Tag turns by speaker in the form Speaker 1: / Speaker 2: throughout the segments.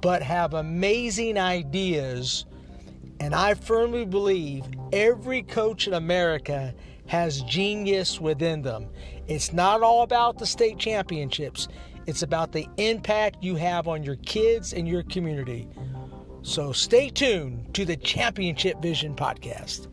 Speaker 1: but have amazing ideas. And I firmly believe every coach in America has genius within them. It's not all about the state championships, it's about the impact you have on your kids and your community. So stay tuned to the Championship Vision podcast.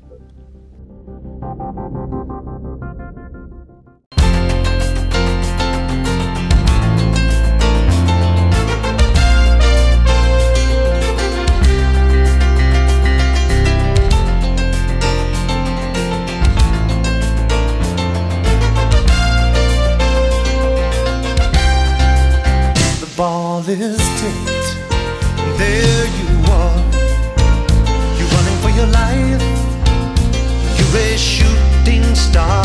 Speaker 2: Ball is tipped. There you are. You're running for your life. You're a shooting star.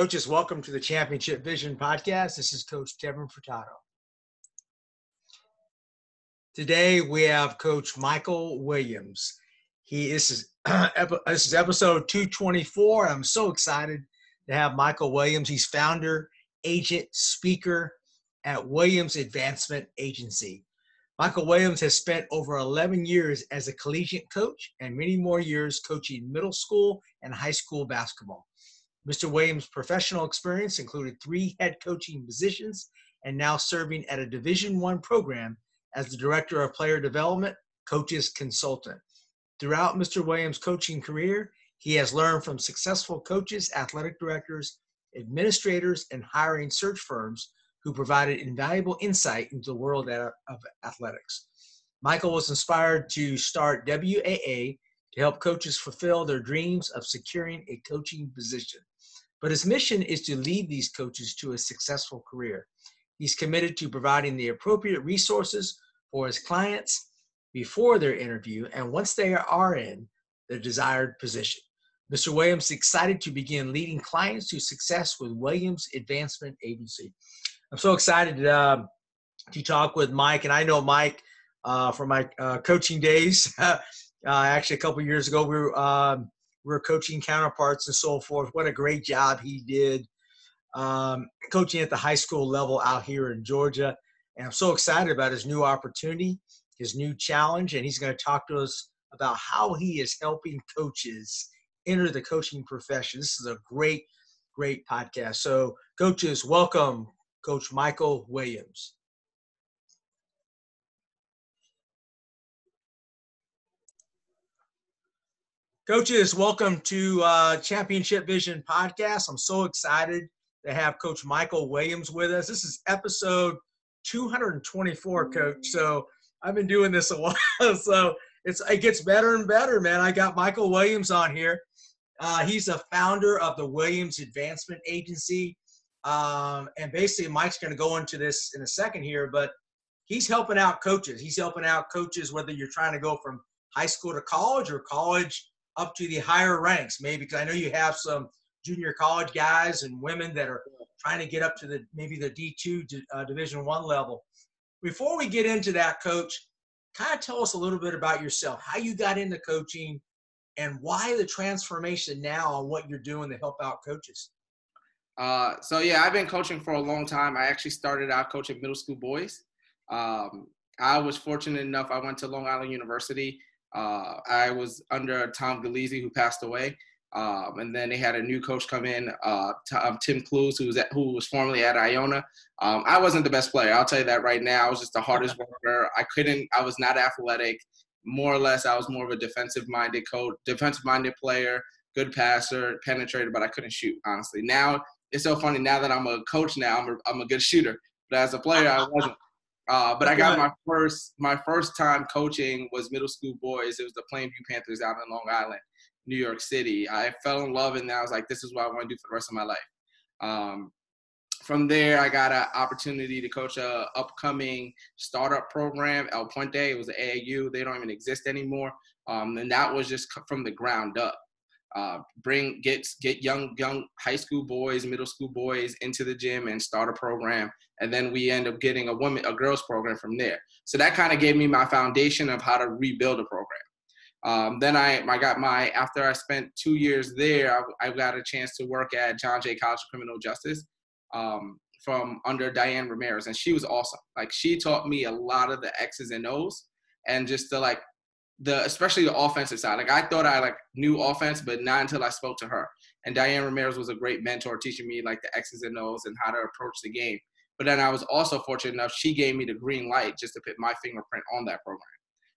Speaker 1: Coaches, welcome to the Championship Vision podcast. This is Coach Devin Furtado. Today we have Coach Michael Williams. He this is this is episode 224. I'm so excited to have Michael Williams. He's founder, agent, speaker at Williams Advancement Agency. Michael Williams has spent over 11 years as a collegiate coach and many more years coaching middle school and high school basketball. Mr. Williams' professional experience included three head coaching positions and now serving at a Division One program as the Director of Player Development, Coaches Consultant. Throughout Mr. Williams' coaching career, he has learned from successful coaches, athletic directors, administrators, and hiring search firms who provided invaluable insight into the world of of athletics. Michael was inspired to start WAA to help coaches fulfill their dreams of securing a coaching position. But his mission is to lead these coaches to a successful career. He's committed to providing the appropriate resources for his clients before their interview and once they are in the desired position. Mr. Williams is excited to begin leading clients to success with Williams Advancement Agency. I'm so excited um, to talk with Mike, and I know Mike uh, from my uh, coaching days. uh, actually, a couple years ago, we were um, were coaching counterparts and so forth. What a great job he did um, coaching at the high school level out here in Georgia. And I'm so excited about his new opportunity, his new challenge, and he's going to talk to us about how he is helping coaches enter the coaching profession. This is a great, great podcast. So, coaches, welcome, Coach Michael Williams. Coaches, welcome to uh, Championship Vision podcast. I'm so excited to have Coach Michael Williams with us. This is episode 224, Coach. So I've been doing this a while, so it's it gets better and better, man. I got Michael Williams on here. Uh, he's a founder of the Williams Advancement Agency, um, and basically Mike's going to go into this in a second here, but he's helping out coaches. He's helping out coaches whether you're trying to go from high school to college or college up to the higher ranks, maybe because I know you have some junior college guys and women that are trying to get up to the maybe the D2 uh, Division One level. Before we get into that, Coach, kind of tell us a little bit about yourself, how you got into coaching, and why the transformation now on what you're doing to help out coaches.
Speaker 3: Uh, so yeah, I've been coaching for a long time. I actually started out coaching middle school boys. Um, I was fortunate enough. I went to Long Island University. Uh, I was under Tom Galeazzi, who passed away. Um, and then they had a new coach come in, uh, um, Tim Cluess, who was at, who was formerly at Iona. Um, I wasn't the best player. I'll tell you that right now. I was just the hardest worker. I couldn't. I was not athletic. More or less, I was more of a defensive-minded coach, defensive-minded player, good passer, penetrator, but I couldn't shoot. Honestly, now it's so funny. Now that I'm a coach, now I'm a, I'm a good shooter. But as a player, I wasn't. Uh, but I got my first my first time coaching was middle school boys. It was the Plainview Panthers out in Long Island, New York City. I fell in love, and I was like, "This is what I want to do for the rest of my life." Um, from there, I got an opportunity to coach a upcoming startup program, El Puente. It was an AAU. They don't even exist anymore, um, and that was just from the ground up uh, bring get get young young high school boys, middle school boys into the gym and start a program, and then we end up getting a woman a girls program from there. So that kind of gave me my foundation of how to rebuild a program. Um, then I, I got my after I spent two years there, I, I, got a chance to work at John Jay College of Criminal Justice um, from under Diane Ramirez, and she was awesome. Like she taught me a lot of the X's and O's, and just to like the especially the offensive side. Like I thought I like knew offense, but not until I spoke to her. And Diane Ramirez was a great mentor, teaching me like the X's and O's and how to approach the game. But then I was also fortunate enough she gave me the green light just to put my fingerprint on that program.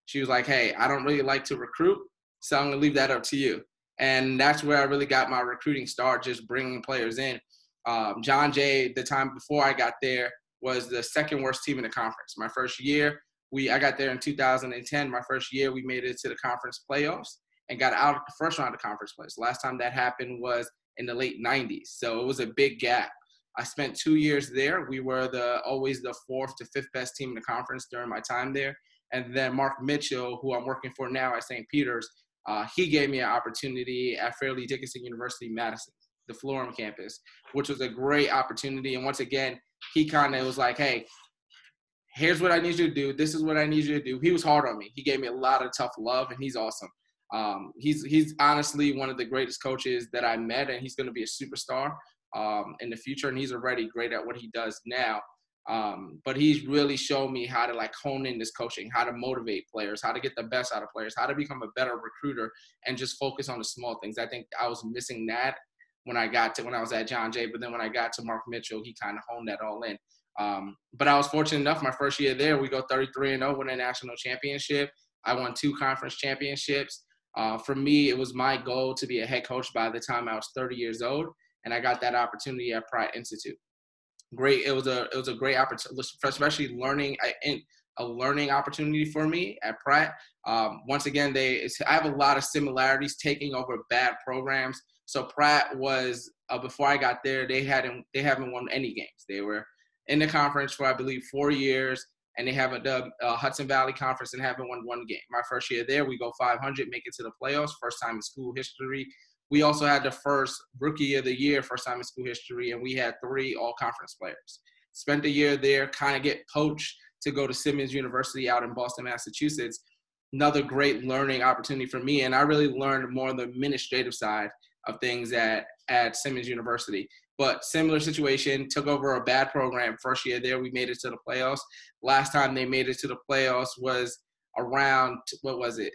Speaker 3: She was like, "Hey, I don't really like to recruit, so I'm gonna leave that up to you." And that's where I really got my recruiting start, just bringing players in. Um, John Jay, the time before I got there, was the second worst team in the conference. My first year, we I got there in 2010. My first year, we made it to the conference playoffs and got out of the first round of conference plays. Last time that happened was in the late 90s, so it was a big gap. I spent two years there. We were the always the fourth to fifth best team in the conference during my time there. And then Mark Mitchell, who I'm working for now at St. Peter's, uh, he gave me an opportunity at Fairleigh Dickinson University, Madison, the Florham campus, which was a great opportunity. And once again, he kind of was like, "Hey, here's what I need you to do. This is what I need you to do. He was hard on me. He gave me a lot of tough love, and he's awesome. Um, he's he's honestly one of the greatest coaches that I met, and he's going to be a superstar um, in the future. And he's already great at what he does now. Um, but he's really shown me how to like hone in this coaching, how to motivate players, how to get the best out of players, how to become a better recruiter, and just focus on the small things. I think I was missing that when I got to when I was at John Jay, but then when I got to Mark Mitchell, he kind of honed that all in. Um, but I was fortunate enough. My first year there, we go 33 and 0, win a national championship. I won two conference championships. Uh, for me, it was my goal to be a head coach by the time I was 30 years old, and I got that opportunity at Pratt Institute. Great, it was a it was a great opportunity, especially learning a learning opportunity for me at Pratt. Um, once again, they I have a lot of similarities taking over bad programs. So Pratt was uh, before I got there, they hadn't they haven't won any games. They were in the conference for I believe four years, and they haven't done uh, Hudson Valley Conference and haven't won one game. My first year there, we go 500, make it to the playoffs, first time in school history. We also had the first rookie of the year, first time in school history, and we had three all conference players. Spent a year there, kind of get poached to go to Simmons University out in Boston, Massachusetts. Another great learning opportunity for me, and I really learned more on the administrative side of things at at Simmons University. But similar situation, took over a bad program. First year there, we made it to the playoffs. Last time they made it to the playoffs was around what was it,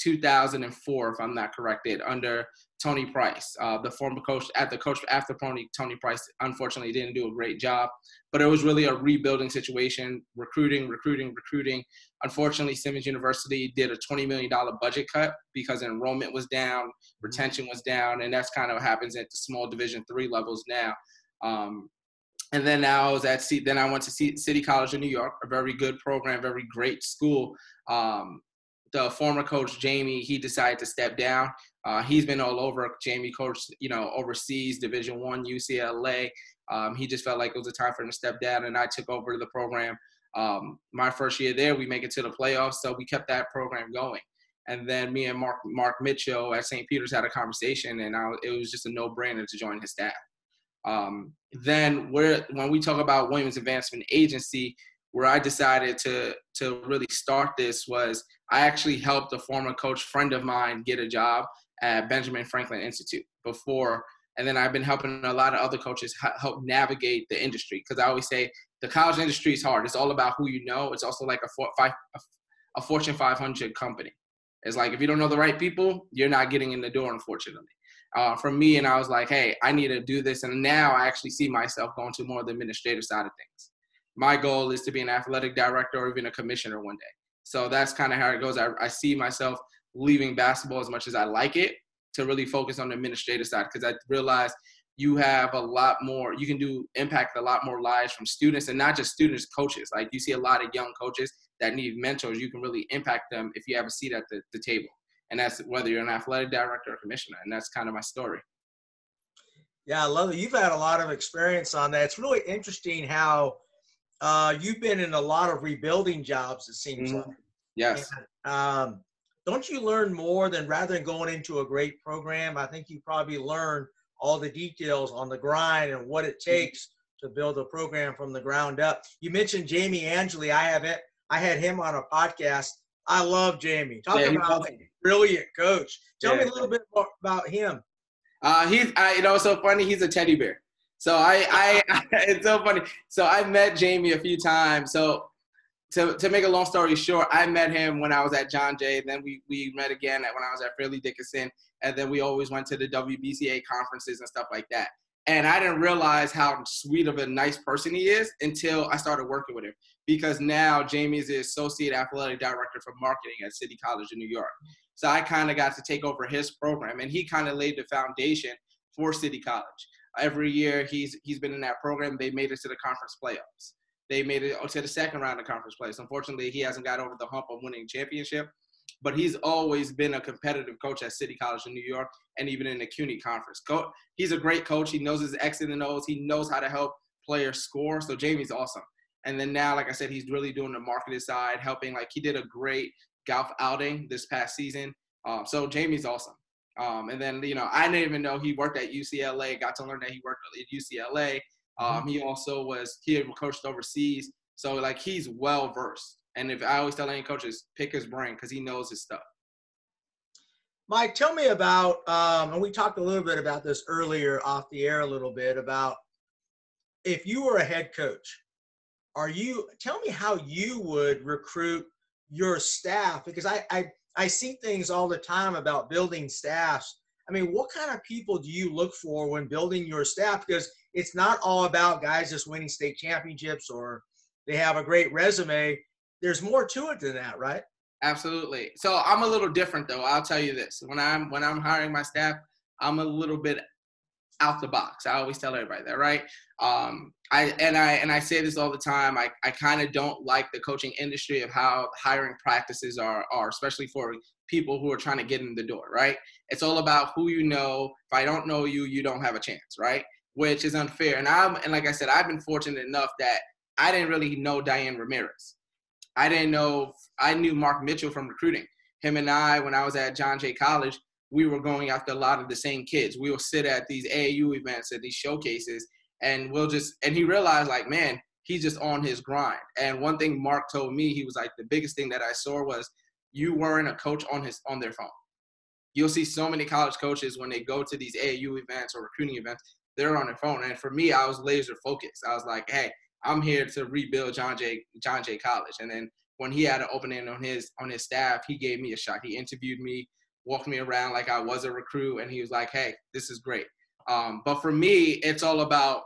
Speaker 3: 2004, if I'm not corrected, under Tony Price, uh, the former coach at the coach after Tony Tony Price. Unfortunately, didn't do a great job, but it was really a rebuilding situation, recruiting, recruiting, recruiting. Unfortunately, Simmons University did a $20 million budget cut because enrollment was down, mm-hmm. retention was down, and that's kind of what happens at the small Division three levels now. Um, and then now I was at C- then I went to C- City College in New York, a very good program, very great school. Um, the former coach Jamie, he decided to step down. Uh, he's been all over. Jamie coached, you know, overseas, Division One, UCLA. Um, he just felt like it was a time for him to step down, and I took over the program. Um, my first year there, we make it to the playoffs, so we kept that program going. And then me and Mark Mark Mitchell at St. Peter's had a conversation, and I, it was just a no-brainer to join his staff. Um, then where when we talk about Williams Advancement Agency, where I decided to to really start this was I actually helped a former coach friend of mine get a job at Benjamin Franklin Institute before. And then I've been helping a lot of other coaches help navigate the industry because I always say the college industry is hard. It's all about who you know. It's also like a, five, a Fortune 500 company. It's like if you don't know the right people, you're not getting in the door, unfortunately. uh, from me, and I was like, hey, I need to do this. And now I actually see myself going to more of the administrative side of things. My goal is to be an athletic director or even a commissioner one day. So that's kind of how it goes. I, I see myself leaving basketball as much as I like it to really focus on the administrative side because I realized you have a lot more you can do impact a lot more lives from students and not just students coaches. Like you see a lot of young coaches that need mentors. You can really impact them if you have a seat at the, the table. And that's whether you're an athletic director or commissioner and that's kind of my story.
Speaker 1: Yeah i love it. You've had a lot of experience on that. It's really interesting how uh, you've been in a lot of rebuilding jobs it seems mm-hmm. like.
Speaker 3: Yes.
Speaker 1: And, um, don't you learn more than rather than going into a great program i think you probably learn all the details on the grind and what it mm-hmm. takes to build a program from the ground up. You mentioned Jamie Angeli. I have it. I had him on a podcast. I love Jamie. Talk yeah, about a brilliant coach. Tell yeah. me a little bit more about him.
Speaker 3: Uh, he's, I, you know, it's so funny. He's a teddy bear. So I, I, it's so funny. So I met Jamie a few times. So to, to make a long story short, I met him when I was at John Jay. Then we, we met again when I was at Fairleigh Dickinson. And then we always went to the WBCA conferences and stuff like that. And I didn't realize how sweet of a nice person he is until I started working with him. Because now Jamie is the associate athletic director for marketing at City College in New York. So I kind of got to take over his program, and he kind of laid the foundation for City College. Every year he's he's been in that program. They made it to the conference playoffs. They made it to the second round of conference plays. Unfortunately, he hasn't got over the hump of winning championship, but he's always been a competitive coach at City College in New York and even in the CUNY conference. He's a great coach. He knows his X and O's. He knows how to help players score. So Jamie's awesome. And then now, like I said, he's really doing the marketing side, helping. Like he did a great golf outing this past season. Um, so Jamie's awesome. Um, and then you know, I didn't even know he worked at UCLA. Got to learn that he worked at UCLA. Um, he also was he had coached overseas, so like he's well versed. And if I always tell any coaches, pick his brain because he knows his stuff.
Speaker 1: Mike, tell me about, um, and we talked a little bit about this earlier off the air a little bit about if you were a head coach, are you, tell me how you would recruit your staff because I, I, I see things all the time about building staffs. I mean, what kind of people do you look for when building your staff? Because it's not all about guys just winning state championships or they have a great resume. There's more to it than that, right?
Speaker 3: Absolutely. So I'm a little different though. I'll tell you this. When I'm when I'm hiring my staff, I'm a little bit out the box. I always tell everybody that, right? Um, I and I and I say this all the time. I, I kind of don't like the coaching industry of how hiring practices are are, especially for people who are trying to get in the door, right? It's all about who you know. If I don't know you, you don't have a chance, right? Which is unfair. And I'm and like I said, I've been fortunate enough that I didn't really know Diane Ramirez. I didn't know I knew Mark Mitchell from recruiting. Him and I, when I was at John Jay College, we were going after a lot of the same kids. We will sit at these AAU events at these showcases, and we'll just and he realized like, man, he's just on his grind. And one thing Mark told me, he was like, the biggest thing that I saw was you weren't a coach on his on their phone. You'll see so many college coaches when they go to these AAU events or recruiting events, they're on their phone. And for me, I was laser focused. I was like, hey, I'm here to rebuild John Jay John Jay College. And then when he had an opening on his on his staff, he gave me a shot. He interviewed me, walked me around like I was a recruit, and he was like, hey, this is great. Um, but for me, it's all about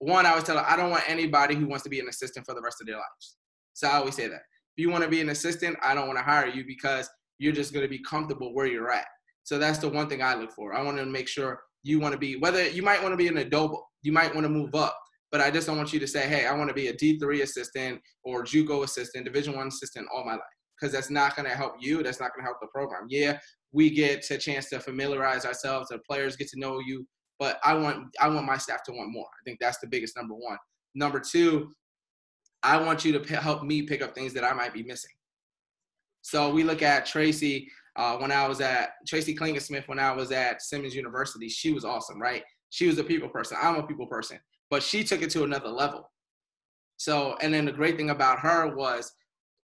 Speaker 3: one. I was telling I don't want anybody who wants to be an assistant for the rest of their lives. So I always say that. If you want to be an assistant, I don't want to hire you because you're just going to be comfortable where you're at. So that's the one thing I look for. I want to make sure you want to be whether you might want to be an adobo you might want to move up but i just don't want you to say hey i want to be a d3 assistant or juco assistant division one assistant all my life because that's not going to help you that's not going to help the program. Yeah we get a chance to familiarize ourselves the players get to know you but i want i want my staff to want more. I think that's the biggest number one. Number two i want you to p- help me pick up things that i might be missing. So we look at tracy uh, when I was at Tracy Klingensmith, when I was at Simmons University, she was awesome, right? She was a people person. I'm a people person, but she took it to another level. So, and then the great thing about her was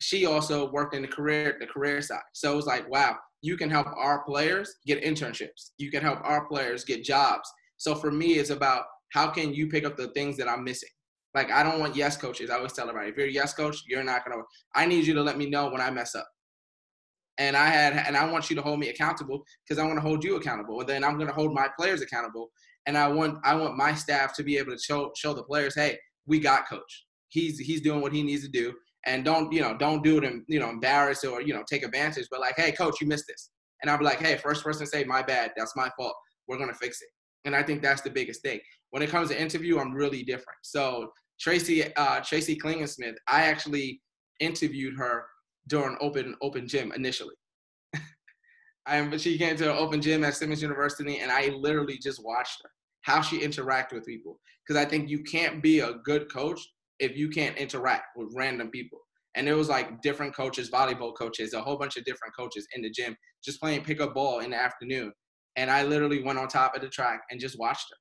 Speaker 3: she also worked in the career, the career side. So it was like, wow, you can help our players get internships. You can help our players get jobs. So for me, it's about how can you pick up the things that I'm missing. Like I don't want yes coaches. I always tell everybody, if you're a yes coach, you're not gonna. I need you to let me know when I mess up and I had and I want you to hold me accountable because I want to hold you accountable, and then I'm going to hold my players accountable, and I want I want my staff to be able to show show the players, hey, we got coach. He's he's doing what he needs to do, and don't you know don't do it and you know embarrass or you know take advantage, but like, hey, coach, you missed this, and I'll be like, hey, first person to say my bad, that's my fault. We're gonna fix it, and I think that's the biggest thing. When it comes to interview, I'm really different. So Tracy uh, Tracy Klingensmith, I actually interviewed her during open open gym initially. I she came to an open gym at Simmons University, and I literally just watched her how she interacted with people because I think you can't be a good coach if you can't interact with random people. And it was like different coaches, volleyball coaches, a whole bunch of different coaches in the gym, just playing pickup ball in the afternoon. And I literally went on top of the track and just watched her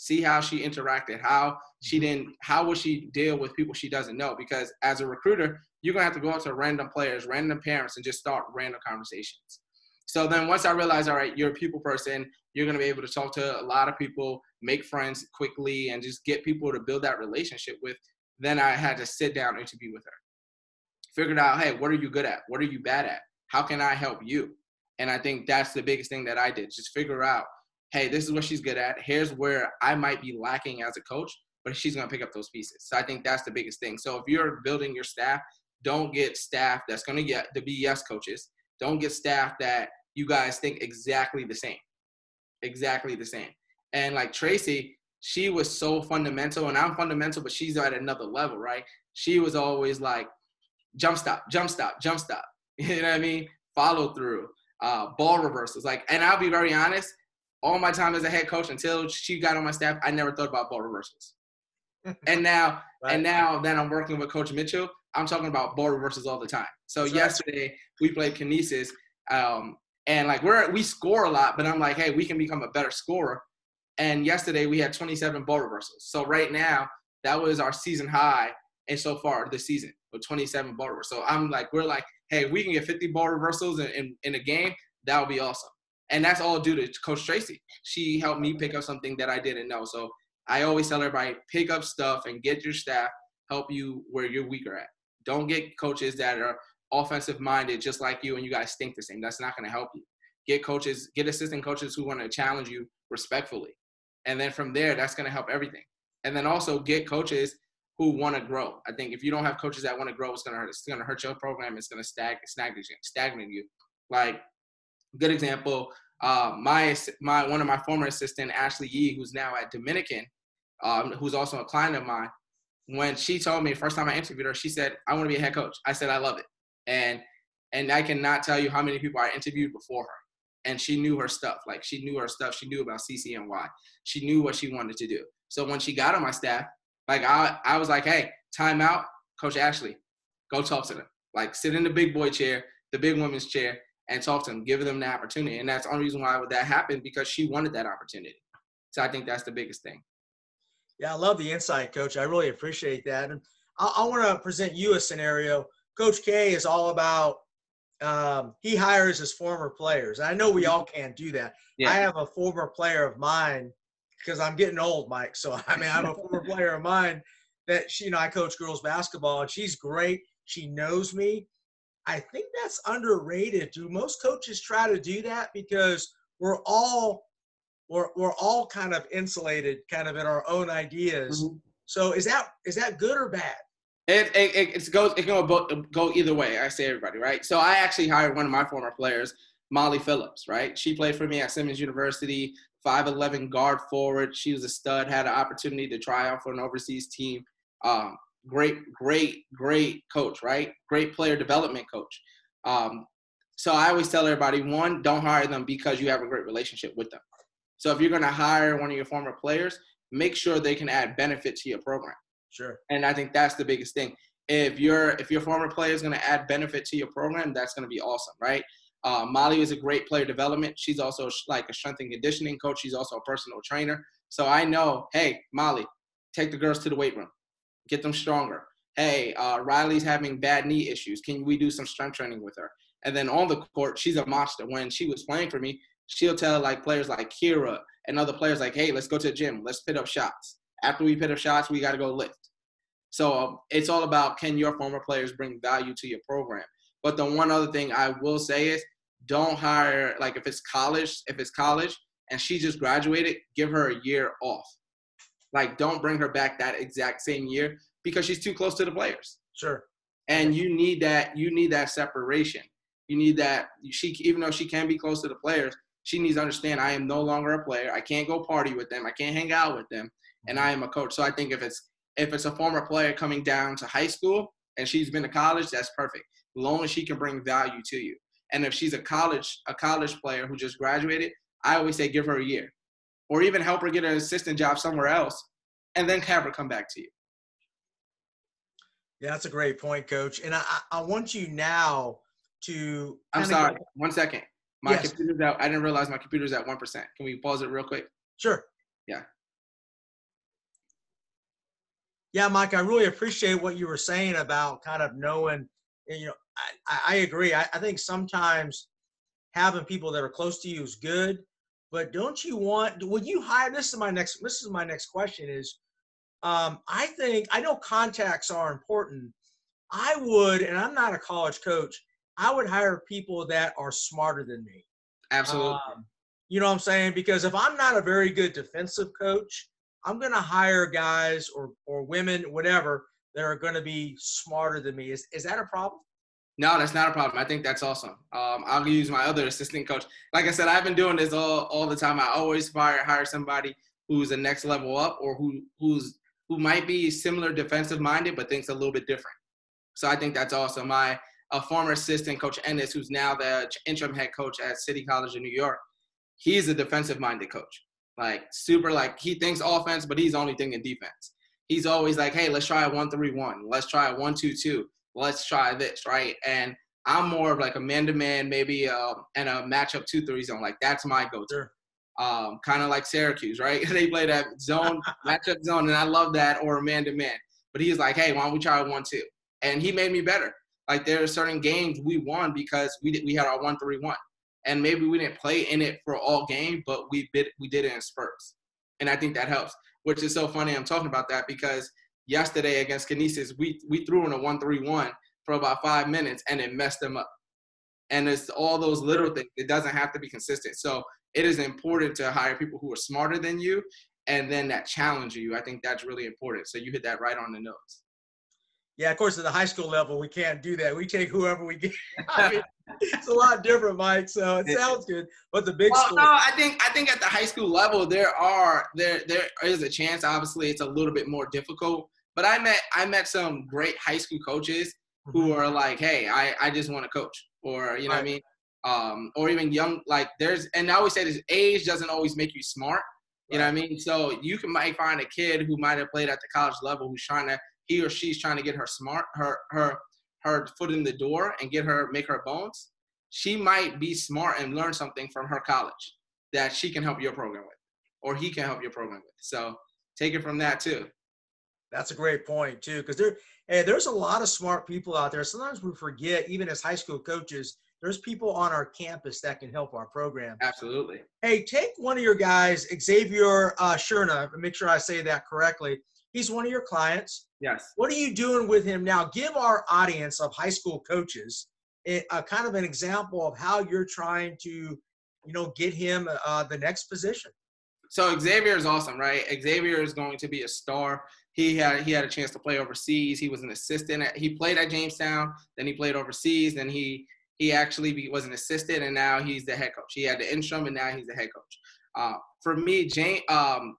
Speaker 3: see how she interacted how she mm-hmm. didn't how will she deal with people she doesn't know because as a recruiter you're gonna have to go out to random players random parents and just start random conversations so then once i realized all right you're a people person you're gonna be able to talk to a lot of people make friends quickly and just get people to build that relationship with then i had to sit down and interview with her figured out hey what are you good at what are you bad at how can i help you and i think that's the biggest thing that i did just figure out hey, this is what she's good at. Here's where I might be lacking as a coach, but she's to pick up those pieces. So I think that's the biggest thing. So if you're building your staff, don't get staff that's going to get the BS coaches. Don't get staff that you guys think exactly the same. Exactly the same. And like Tracy, she was so fundamental, and I'm fundamental, but she's at another level, right? She was always like, jump stop, jump stop, jump stop. You know what I mean? Follow through, uh, ball reversals. Like, and I'll be very honest, all my time as a head coach until she got on my staff, I never thought about ball reversals. and now, right. and now that I'm working with Coach Mitchell, I'm talking about ball reversals all the time. So That's yesterday right. we played Canisius, um, and like we're we score a lot, but I'm like, hey, we can become a better scorer. And yesterday we had 27 ball reversals. So right now that was our season high, and so far this season with 27 ball reversals. So I'm like, we're like, hey, we can get 50 ball reversals in, in, in a game. That would be awesome and that's all due to Coach Tracy. She helped me pick up something that I didn't know. So I always tell everybody pick up stuff and get your staff help you where you're weaker at. Don't get coaches that are offensive minded just like you and you guys think the same. That's not going to help you. Get coaches, get assistant coaches who want to challenge you respectfully. And then from there, that's going to help everything. And then also get coaches who want to grow. I think if you don't have coaches that want to grow, it's going to hurt. It's going to hurt your program. It's going to stag, stagnate, stagnate you. Like good example. Uh, my my one of my former assistant Ashley Yee, who's now at Dominican, um, who's also a client of mine. When she told me first time I interviewed her, she said, "I want to be a head coach." I said, "I love it," and and I cannot tell you how many people I interviewed before her. And she knew her stuff. Like she knew her stuff. She knew about CCNY. She knew what she wanted to do. So when she got on my staff, like I, I was like, hey, time out, Coach Ashley, go talk to them. Like sit in the big boy chair, the big woman's chair, and talk to them, give them the opportunity. And that's the only reason why that happened because she wanted that opportunity. So I think that's the biggest thing.
Speaker 1: Yeah, I love the insight, Coach. I really appreciate that. And I, I want to present you a scenario. Coach K is all about um, he hires his former players. I know we all can't do that. Yeah. I have a former player of mine because I'm getting old, Mike. So I mean, I have a former player of mine that she, you know, I coach girls basketball, and she's great. She knows me, I think that's underrated. Do most coaches try to do that because we're all we're, we're all kind of insulated, kind of in our own ideas. Mm-hmm. So is that is that good or bad?
Speaker 3: It it, it goes it can go go either way. I say everybody right. So I actually hired one of my former players, Molly Phillips. Right, she played for me at Simmons University, five eleven guard forward. She was a stud. Had an opportunity to try out for an overseas team. Um, great, great, great coach, right? Great player development coach. Um, so I always tell everybody, one, don't hire them because you have a great relationship with them. So if you're going to hire one of your former players, make sure they can add benefit to your program.
Speaker 1: Sure.
Speaker 3: And I think that's the biggest thing. If your if your former player is going to add benefit to your program, that's going to be awesome, right? Uh, Molly is a great player development. She's also like a strength and conditioning coach. She's also a personal trainer. So I know, hey, Molly, take the girls to the weight room get them stronger. Hey, uh, Riley's having bad knee issues. Can we do some strength training with her? And then on the court, she's a monster. When she was playing for me, she'll tell like players like Kira and other players like, hey, let's go to the gym. Let's pit up shots. After we pit up shots, we got to go lift. So um, it's all about can your former players bring value to your program? But the one other thing I will say is don't hire like if it's college, if it's college and she just graduated, give her a year off. Like don't bring her back that exact same year because she's too close to the players.
Speaker 1: Sure.
Speaker 3: And you need that you need that separation. You need that she even though she can be close to the players, she needs to understand I am no longer a player. I can't go party with them. I can't hang out with them. And mm-hmm. I am a coach. So I think if it's if it's a former player coming down to high school and she's been to college, that's perfect. As long as she can bring value to you. And if she's a college a college player who just graduated, I always say give her a year, or even help her get an assistant job somewhere else, and then have her come back to you.
Speaker 1: Yeah, that's a great point, Coach. And I, I want you now to.
Speaker 3: I'm sorry. Go- One second. My yes. computer's out. I didn't realize my computer's at one percent. Can we pause it real quick?
Speaker 1: Sure.
Speaker 3: Yeah.
Speaker 1: Yeah, Mike, I really appreciate what you were saying about kind of knowing, you know, I, I agree. I, I think sometimes having people that are close to you is good, but don't you want, would you hire, this is my next, this is my next question is, um, I think, I know contacts are important. I would, and I'm not a college coach, I would hire people that are smarter than me.
Speaker 3: Absolutely. Um,
Speaker 1: you know what I'm saying? Because if I'm not a very good defensive coach, I'm going to hire guys or or women, whatever, that are going to be smarter than me. Is is that a problem?
Speaker 3: No, that's not a problem. I think that's awesome. Um, I'll use my other assistant coach. Like I said, I've been doing this all, all the time. I always fire hire somebody who's the next level up or who who's who might be similar defensive minded but thinks a little bit different. So I think that's awesome. My a former assistant coach Ennis, who's now the interim head coach at City College in New York, he's a defensive minded coach. Like super like he thinks offense, but he's only thinking defense. He's always like, hey, let's try a one three one. Let's try a one two two. Let's try this, right? And I'm more of like a man to man, maybe uh, and a matchup two three zone. Like that's my go to. Sure. Um, kind of like Syracuse, right? they play that zone matchup zone, and I love that or man to man. But he's like, hey, why don't we try a one two? And he made me better. Like there are certain games we won because we did, we had our one three one and maybe we didn't play in it for all game, but we did we did it in spurts, and I think that helps. Which is so funny. I'm talking about that because yesterday against Canisius, we we threw in a one-three-one for about five minutes, and it messed them up. And it's all those little things. It doesn't have to be consistent. So it is important to hire people who are smarter than you, and then that challenge you. I think that's really important. So you hit that right on the nose.
Speaker 1: Yeah, of course, at the high school level, we can't do that. We take whoever we get. I mean, it's a lot different, Mike. So it sounds good. But the big
Speaker 3: well,
Speaker 1: school.
Speaker 3: no, I think I think at the high school level, there are there there is a chance. Obviously, it's a little bit more difficult. But I met I met some great high school coaches who mm-hmm. are like, hey, I I just want to coach, or you know right. what I mean, um, or even young like there's and I always say this: age doesn't always make you smart. You know what I mean? So you can might find a kid who might have played at the college level who's trying to he or she's trying to get her smart her her her foot in the door and get her make her bones she might be smart and learn something from her college that she can help your program with or he can help your program with. So take it from that too.
Speaker 1: That's a great point too because there hey, there's a lot of smart people out there. Sometimes we forget even as high school coaches there's people on our campus that can help our program.
Speaker 3: Absolutely.
Speaker 1: Hey take one of your guys xavier uh, Shurna, make sure i say that correctly he's one of your clients
Speaker 3: Yes.
Speaker 1: What are you doing with him now? Give our audience of high school coaches a, a kind of an example of how you're trying to, you know, get him uh, the next position.
Speaker 3: So Xavier is awesome, right? Xavier is going to be a star. He had he had a chance to play overseas. He was an assistant. At, he played at Jamestown. Then he played overseas. Then he he actually was an assistant, and now he's the head coach. He had the interim, and now he's the head coach. Uh, for me, Jane, um,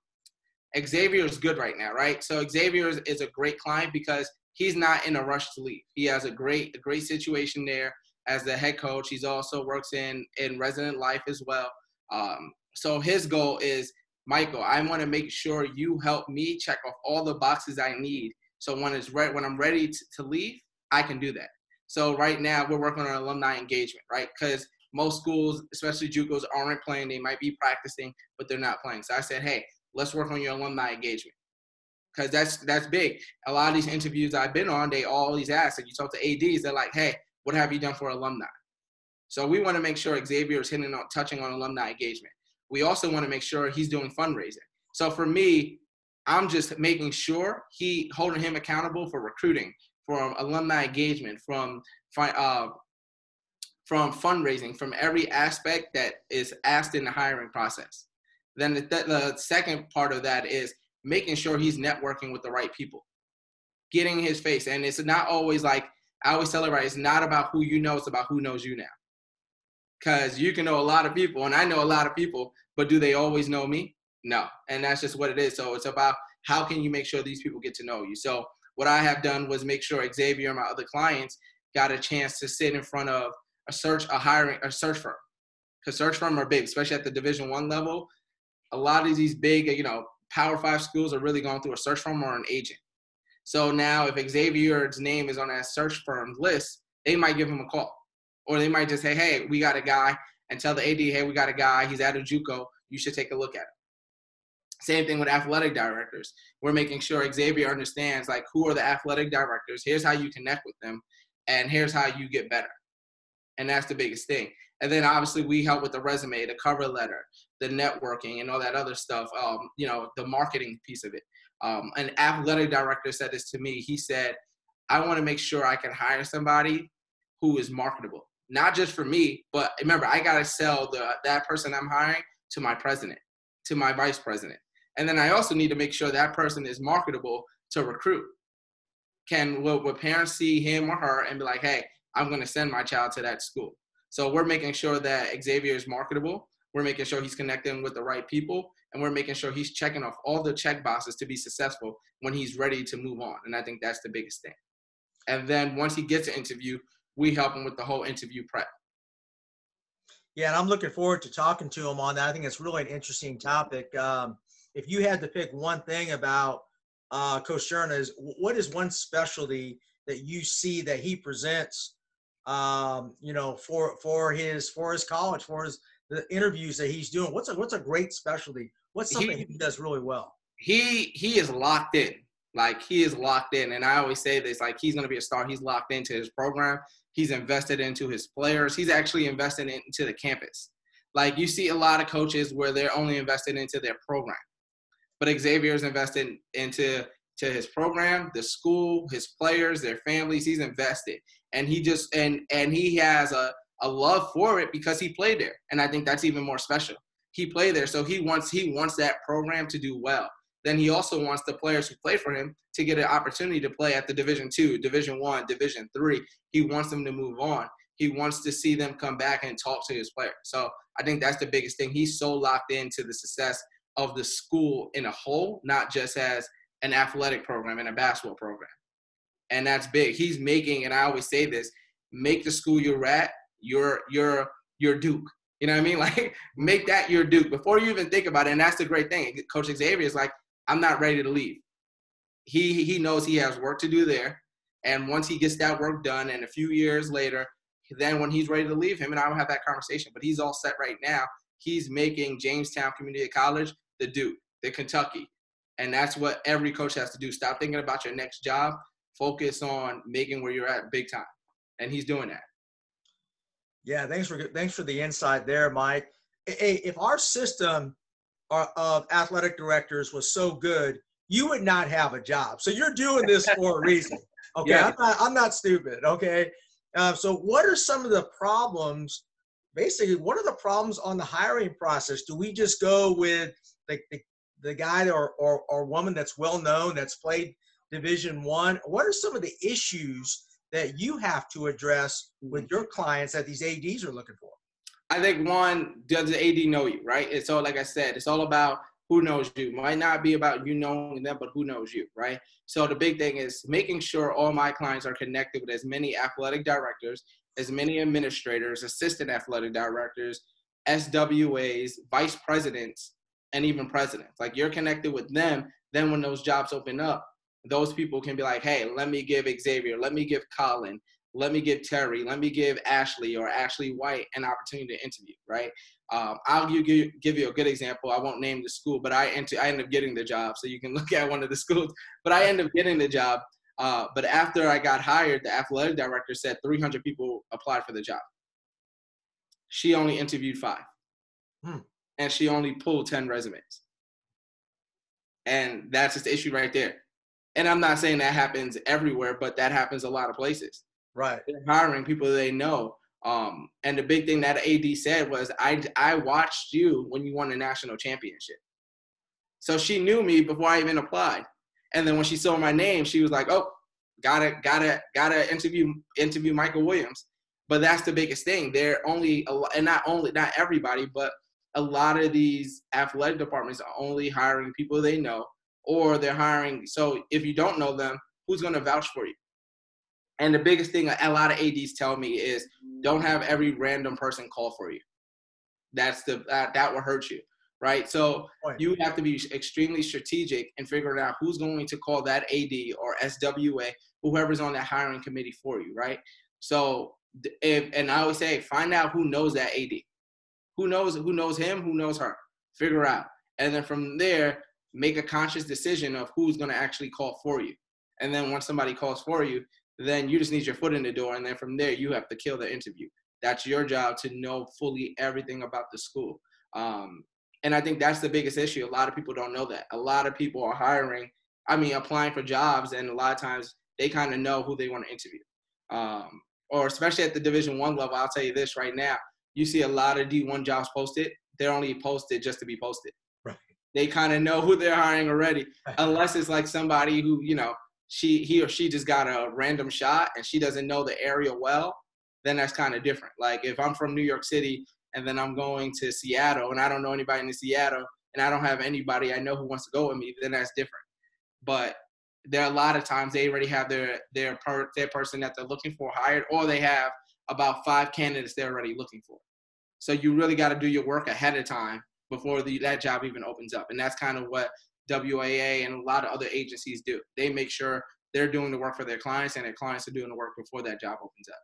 Speaker 3: Xavier is good right now, right? So Xavier is, is, a great client because he's not in a rush to leave. He has a great, a great situation there as the head coach. He's also works in in resident life as well. Um, so his goal is, Michael, I want to make sure you help me check off all the boxes I need. So when it's right, when I'm ready to, to leave, I can do that. So right now we're working on alumni engagement, right? Because most schools, especially JUCOs, aren't playing. They might be practicing, but they're not playing. So I said, hey, let's work on your alumni engagement because that's that's big. A lot of these interviews I've been on, they always ask, and you talk to ads, they're like, "Hey, what have you done for alumni?" So we want to make sure Xavier is hitting on touching on alumni engagement. We also want to make sure he's doing fundraising. So for me, I'm just making sure he holding him accountable for recruiting, from alumni engagement, from uh, from fundraising, from every aspect that is asked in the hiring process. Then the, the second part of that is making sure he's networking with the right people, getting his face. And it's not always like, I always tell everybody, it's not about who you know, it's about who knows you now. Because you can know a lot of people, and I know a lot of people, but do they always know me? No. And that's just what it is. So it's about how can you make sure these people get to know you. So what I have done was make sure Xavier and my other clients got a chance to sit in front of a search, a hiring, a search firm. Because search firm are big, especially at the Division One level. A lot of these big, you know, Power Five schools are really going through a search firm or an agent. So now, if Xavier's name is on that search firm list, they might give him a call, or they might just say, "Hey, we got a guy," and tell the AD, "Hey, we got a guy. He's at a JUCO. You should take a look at him." Same thing with athletic directors. We're making sure Xavier understands like who are the athletic directors. Here's how you connect with them, and here's how you get better. And that's the biggest thing. And then obviously we help with the resume, the cover letter, the networking, and all that other stuff. Um, you know, the marketing piece of it. Um, an athletic director said this to me. He said, "I want to make sure I can hire somebody who is marketable, not just for me, but remember, I got to sell the that person I'm hiring to my president, to my vice president, and then I also need to make sure that person is marketable to recruit. Can will, will parents see him or her and be like, hey, I'm going to send my child to that school? So we're making sure that Xavier is marketable. We're making sure he's connecting with the right people, and we're making sure he's checking off all the check boxes to be successful when he's ready to move on. And I think that's the biggest thing. And then once he gets an interview, we help him with the whole interview prep.
Speaker 1: Yeah, and I'm looking forward to talking to him on that. I think it's really an interesting topic. Um, if you had to pick one thing about uh, Coach Cherna, is what is one specialty that you see that he presents, um, you know, for for his for his college, for his the interviews that he's doing? What's a what's a great specialty? What's something he, he does really well?
Speaker 3: He he is locked in. Like he is locked in, and I always say this: like he's going to be a star. He's locked into his program. He's invested into his players. He's actually invested into the campus. Like you see a lot of coaches where they're only invested into their program but Xavier is invested into to his program, the school, his players, their families. He's invested, and he just and and he has a a love for it because he played there, and I think that's even more special. He played there, so he wants he wants that program to do well. Then he also wants the players who play for him to get an opportunity to play at the Division Two, Division One, Division Three. He wants them to move on. He wants to see them come back and talk to his players. So I think that's the biggest thing. He's so locked into the success of the school in a whole, not just as an athletic program and a basketball program. And that's big. He's making, and I always say this, make the school you're at your your your Duke. You know what I mean? Like make that your Duke before you even think about it. And that's the great thing. Coach Xavier is like, I'm not ready to leave. He he knows he has work to do there. And once he gets that work done, and a few years later, then when he's ready to leave, him and I will have that conversation. But he's all set right now. He's making Jamestown Community College the Duke, the Kentucky. And that's what every coach has to do. Stop thinking about your next job. Focus on making where you're at big time. And he's doing that.
Speaker 1: Yeah, thanks for thanks for the insight there, Mike. Hey, if our system of athletic directors was so good, you would not have a job. So you're doing this for a reason. Okay, yeah. I'm, not, I'm not stupid. Okay, uh, so what are some of the problems? Basically, what are the problems on the hiring process? Do we just go with the, the, the guy or, or, or woman that's well known, that's played Division One? What are some of the issues that you have to address with mm-hmm. your clients that these ADs are looking for?
Speaker 3: I think one, does the AD know you, right? It's all like I said, it's all about who knows you. Might not be about you knowing them, but who knows you, right? So the big thing is making sure all my clients are connected with as many athletic directors, as many administrators, assistant athletic directors, SWAs, vice presidents, and even presidents. Like you're connected with them. Then when those jobs open up, those people can be like, hey, let me give Xavier, let me give Colin, let me give Terry, let me give Ashley or Ashley White an opportunity to interview, right? Um, I'll give you, give you a good example. I won't name the school, but I, enter, I ended up getting the job. So you can look at one of the schools, but I end up getting the job. Uh, but after I got hired, the athletic director said 300 people applied for the job. She only interviewed five. Hmm and she only pulled 10 resumes. And that's just the issue right there. And I'm not saying that happens everywhere, but that happens a lot of places.
Speaker 1: Right.
Speaker 3: They're hiring people they know Um, and the big thing that AD said was, I, I watched you when you won the national championship. So she knew me before I even applied. And then when she saw my name, she was like, oh, gotta, gotta, gotta interview, interview Michael Williams. But that's the biggest thing. They're only, and not only, not everybody, but a lot of these athletic departments are only hiring people they know, or they're hiring. So if you don't know them, who's going to vouch for you? And the biggest thing a lot of ads tell me is don't have every random person call for you. That's the that, that will hurt you, right? So you have to be extremely strategic in figuring out who's going to call that AD or SWA, whoever's on that hiring committee for you, right? So if and I always say find out who knows that AD, who knows who knows him, who knows her, figure out, and then from there make a conscious decision of who's going to actually call for you. And then once somebody calls for you, then you just need your foot in the door. And then from there, you have to kill the interview. That's your job to know fully everything about the school. Um, and I think that's the biggest issue. A lot of people don't know that. A lot of people are hiring, I mean, applying for jobs, and a lot of times they kind of know who they want to interview. Um, or especially at the Division One level, I'll tell you this right now: you see a lot of D1 jobs posted. They're only posted just to be posted. They kind of know who they're hiring already, unless it's like somebody who you know she he or she just got a random shot and she doesn't know the area well, then that's kind of different. Like if I'm from New York City and then I'm going to Seattle and I don't know anybody in Seattle and I don't have anybody I know who wants to go with me, then that's different. But there are a lot of times they already have their their per, their person that they're looking for hired, or they have about five candidates they're already looking for. So you really got to do your work ahead of time before the, that job even opens up, and that's kind of what WAA and a lot of other agencies do. They make sure they're doing the work for their clients and their clients are doing the work before that job opens up.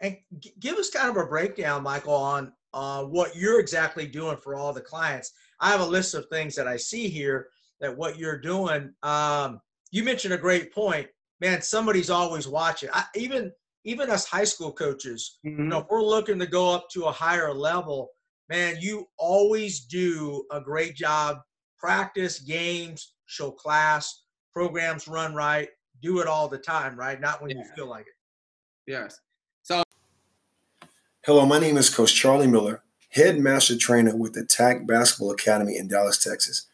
Speaker 1: And give us kind of a breakdown, Michael, on uh, what you're exactly doing for all the clients. I have a list of things that I see here that what you're doing. Um, you mentioned a great point, man. Somebody's always watching. I, even even us high school coaches, mm-hmm. you know, if we're looking to go up to a higher level, man, you always do a great job practice, games, show class, programs run right, do it all the time, right? Not when yeah. you feel like it.
Speaker 3: Yes. So,
Speaker 4: hello, my name is Coach Charlie Miller, head master trainer with the TAC Basketball Academy in Dallas, Texas.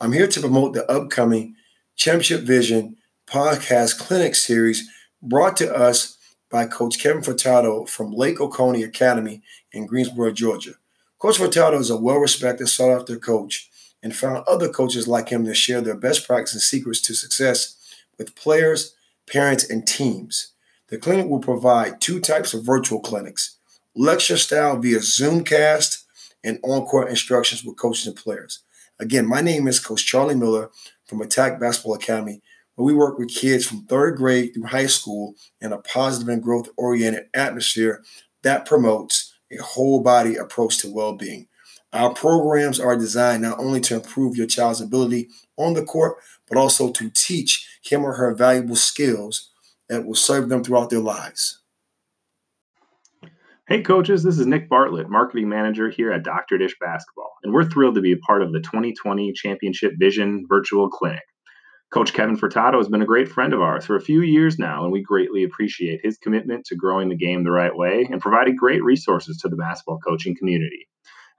Speaker 4: I'm here to promote the upcoming Championship Vision podcast clinic series brought to us by Coach Kevin Furtado from Lake Oconee Academy in Greensboro, Georgia. Coach Furtado is a well respected, sought after coach and found other coaches like him to share their best practices and secrets to success with players, parents, and teams. The clinic will provide two types of virtual clinics lecture style via Zoomcast and on court instructions with coaches and players. Again, my name is Coach Charlie Miller from Attack Basketball Academy, where we work with kids from third grade through high school in a positive and growth oriented atmosphere that promotes a whole body approach to well being. Our programs are designed not only to improve your child's ability on the court, but also to teach him or her valuable skills that will serve them throughout their lives.
Speaker 5: Hey, coaches, this is Nick Bartlett, marketing manager here at Dr. Dish Basketball, and we're thrilled to be a part of the 2020 Championship Vision Virtual Clinic. Coach Kevin Furtado has been a great friend of ours for a few years now, and we greatly appreciate his commitment to growing the game the right way and providing great resources to the basketball coaching community.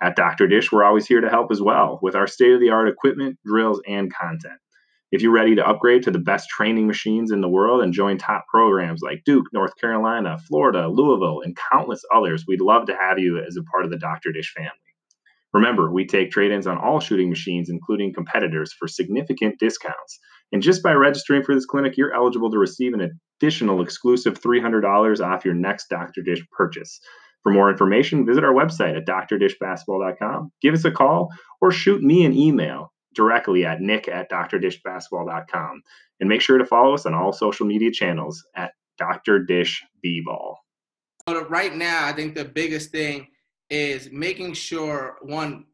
Speaker 5: At Dr. Dish, we're always here to help as well with our state of the art equipment, drills, and content. If you're ready to upgrade to the best training machines in the world and join top programs like Duke, North Carolina, Florida, Louisville, and countless others, we'd love to have you as a part of the Dr. Dish family. Remember, we take trade ins on all shooting machines, including competitors, for significant discounts. And just by registering for this clinic, you're eligible to receive an additional exclusive $300 off your next Dr. Dish purchase. For more information, visit our website at drdishbasketball.com, give us a call, or shoot me an email directly at nick at drdishbasketball.com. And make sure to follow us on all social media channels at Dr. Dish B-Ball.
Speaker 3: Right now, I think the biggest thing is making sure one,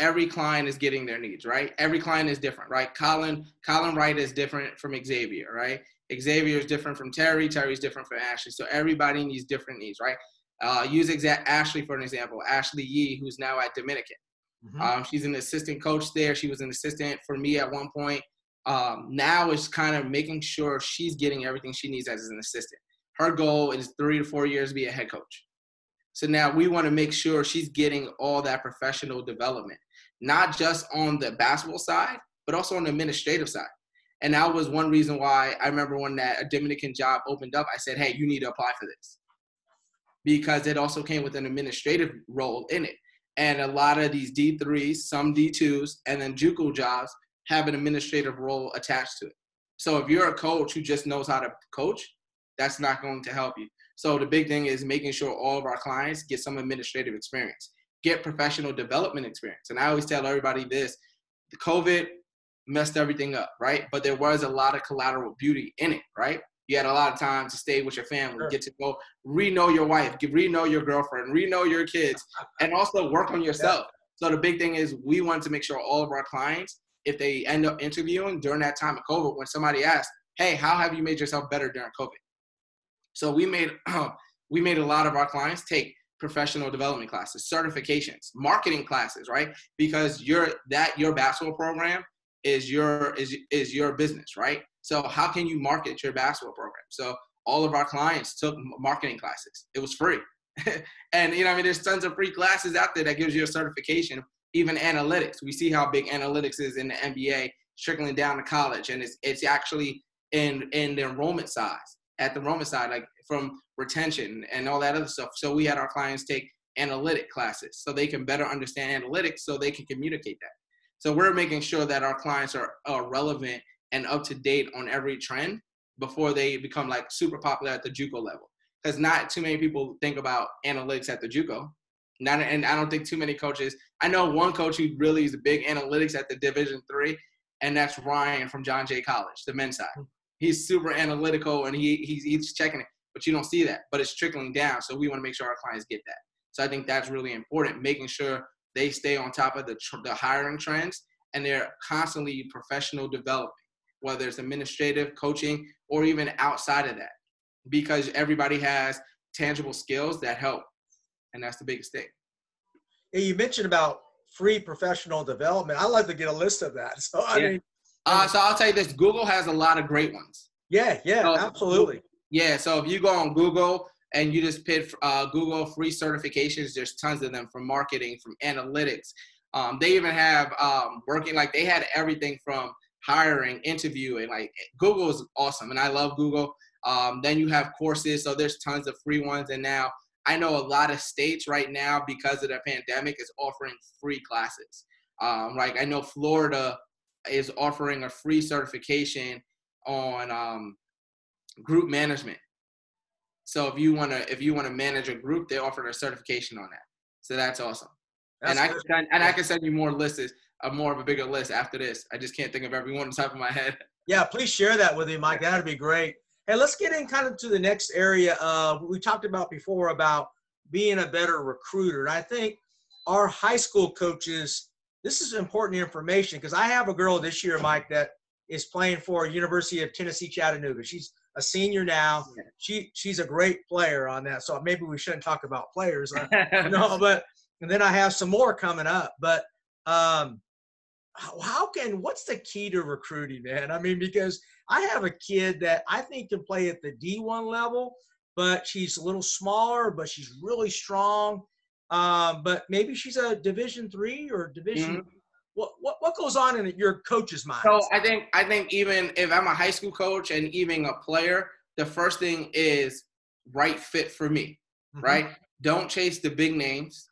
Speaker 3: every client is getting their needs, right? Every client is different, right? Colin, Colin Wright is different from Xavier, right? Xavier is different from Terry, Terry is different from Ashley. So everybody needs different needs, right? Uh, use exa- Ashley for an example. Ashley Yee, who's now at Dominican. Mm-hmm. Um, she's an assistant coach there. She was an assistant for me at one point. Um, now is kind of making sure she's getting everything she needs as an assistant. Her goal is three to four years to be a head coach. So now we want to make sure she's getting all that professional development, not just on the basketball side, but also on the administrative side. And that was one reason why I remember when that a Dominican job opened up, I said, hey, you need to apply for this. Because it also came with an administrative role in it. And a lot of these D3s, some D2s, and then JUCO jobs have an administrative role attached to it. So if you're a coach who just knows how to coach, that's not going to help you. So the big thing is making sure all of our clients get some administrative experience, get professional development experience. And I always tell everybody this, the COVID messed everything up, right? But there was a lot of collateral beauty in it, right? You had a lot of time to stay with your family, sure. get to go re-know your wife, re-know your girlfriend, re-know your kids, and also work on yourself. Yeah. So the big thing is we want to make sure all of our clients, if they end up interviewing during that time of COVID, when somebody asks, "Hey, how have you made yourself better during COVID?" So we made we made a lot of our clients take professional development classes, certifications, marketing classes, right? Because your that your basketball program is your is is your business, right? So how can you market your basketball program? So all of our clients took marketing classes. It was free. and you know, I mean, there's tons of free classes out there that gives you a certification. Even analytics, we see how big analytics is in the NBA, trickling down to college, and it's it's actually in in the enrollment size at the enrollment side, like from retention and all that other stuff. So we had our clients take analytic classes so they can better understand analytics, so they can communicate that. So we're making sure that our clients are, are relevant and up to date on every trend before they become like super popular at the JUCO level. Because not too many people think about analytics at the JUCO. Not, and I don't think too many coaches. I know one coach who really is big analytics at the Division three, and that's Ryan from John Jay College, the men's side. Hmm. He's super analytical and he he's, he's checking it, but you don't see that. But it's trickling down, so we want to make sure our clients get that. So I think that's really important, making sure they stay on top of the, the hiring trends and they're constantly professional developing, whether it's administrative, coaching, or even outside of that, because everybody has tangible skills that help. And that's the biggest thing.
Speaker 1: Yeah, you mentioned about free professional development. I'd like to get a list of that. So I yeah. mean,
Speaker 3: uh, so I'll tell you this: Google has a lot of great ones.
Speaker 1: Yeah, yeah, so, absolutely.
Speaker 3: Yeah, so if you go on Google and you just put uh, Google free certifications. There's tons of them from marketing, from analytics. Um, they even have um, working like they had everything from hiring, interviewing. Like Google is awesome, and I love Google. Um, then you have courses, so there's tons of free ones. And now I know a lot of states right now because of the pandemic is offering free classes. Um, like I know Florida is offering a free certification on um, group management so if you want to if you want to manage a group, they offer a certification on that. So that's awesome. That's and I can send, and I can send you more lists, a more of a bigger list after this. I just can't think of every one on top of my head.
Speaker 1: Yeah, please share that with me, Mike. That'd be great. Hey, let's get in kind of to the next area. Uh, we talked about before about being a better recruiter. And I think our high school coaches, this is important information because I have a girl this year, Mike, that is playing for University of Tennessee Chattanooga. She's a senior now. She she's a great player on that. So maybe we shouldn't talk about players. No, but and then I have some more coming up. But um, how, how can what's the key to recruiting, man? I mean, because I have a kid that I think can play at the D1 level, but she's a little smaller, but she's really strong. Um, but maybe she's a Division three or Division mm-hmm what, what, what goes on in your coach's mind?
Speaker 3: So I think I think even if I'm a high school coach and even a player, the first thing is right fit for me, mm-hmm. right? Don't chase the big names.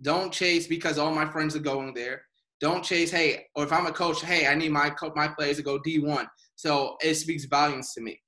Speaker 3: Don't chase because all my friends are going there. Don't chase, hey, or if I'm a coach, hey, I need my co- my players to go D1. So it speaks volumes to me.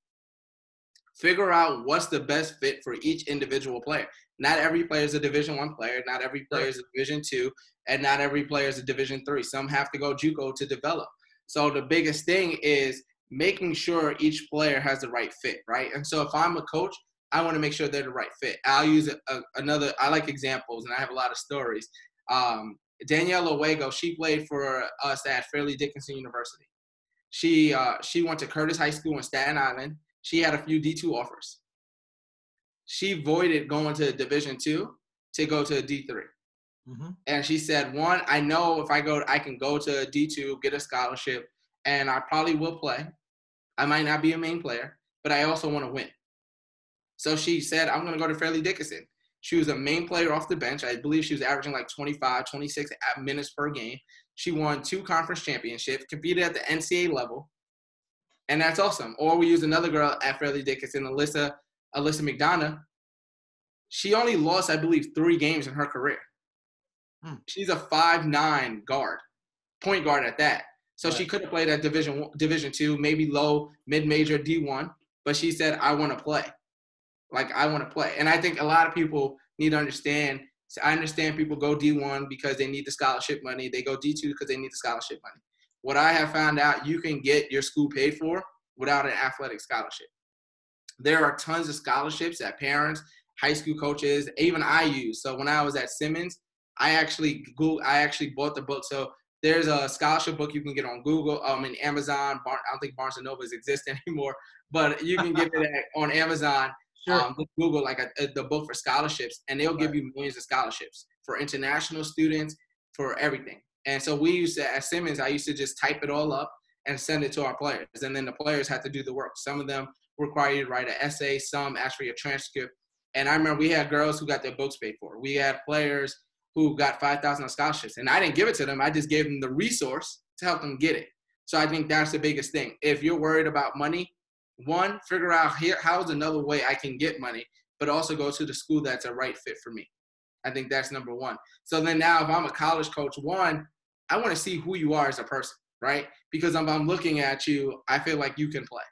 Speaker 3: Figure out what's the best fit for each individual player. Not every player is a Division One player. Not every player is a Division Two and not every player is a Division three. Some have to go JUCO to develop. So the biggest thing is making sure each player has the right fit, right? And so if I'm a coach, I want to make sure they're the right fit. I'll use a, a, another. I like examples, and I have a lot of stories. Um, Danielle Owego, she played for us at Fairleigh Dickinson University. She uh, she went to Curtis High School in Staten Island. She had a few D2 offers. She voided going to Division two to go to D3. Mm-hmm. And she said, one, I know if I go, I can go to D2, get a scholarship, and I probably will play. I might not be a main player, but I also want to win. So she said, I'm going to go to Fairleigh Dickinson. She was a main player off the bench. I believe she was averaging like 25, 26 minutes per game. She won two conference championships, competed at the NCAA level, and that's awesome. Or we use another girl at Fairleigh Dickinson, Alyssa Alyssa McDonough. She only lost, I believe, three games in her career. Hmm. She's a five nine guard, point guard at that. So right. she could have played at Division Division two, maybe low mid major D one, but she said, "I want to play." Like I want to play, and I think a lot of people need to understand. I understand people go D one because they need the scholarship money. They go D two because they need the scholarship money. What I have found out, you can get your school paid for without an athletic scholarship. There are tons of scholarships that parents, high school coaches, even I use. So when I was at Simmons, I actually Google, I actually bought the book. So there's a scholarship book you can get on Google, um, and Amazon. Bar- I don't think Barnes and Nobles exist anymore, but you can get it on Amazon. Sure. Um, Google like a, a, the book for scholarships, and they'll right. give you millions of scholarships for international students, for everything. And so we used to at Simmons, I used to just type it all up and send it to our players, and then the players had to do the work. Some of them require you to write an essay, some ask for your transcript. And I remember we had girls who got their books paid for. We had players who got 5,000 scholarships, and I didn't give it to them. I just gave them the resource to help them get it. So I think that's the biggest thing. If you're worried about money, one, figure out here how's another way I can get money, but also go to the school that's a right fit for me. I think that's number one. So then now, if I'm a college coach, one, I want to see who you are as a person, right? Because if I'm looking at you, I feel like you can play,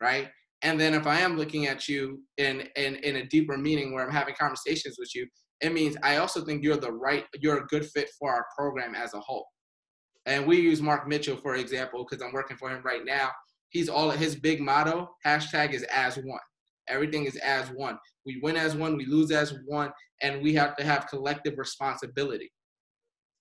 Speaker 3: right? And then if I am looking at you in, in, in a deeper meaning where I'm having conversations with you, it means I also think you're the right, you're a good fit for our program as a whole. And we use Mark Mitchell, for example, because I'm working for him right now. He's all his big motto hashtag is as one. Everything is as one. We win as one we lose as one and we have to have collective responsibility.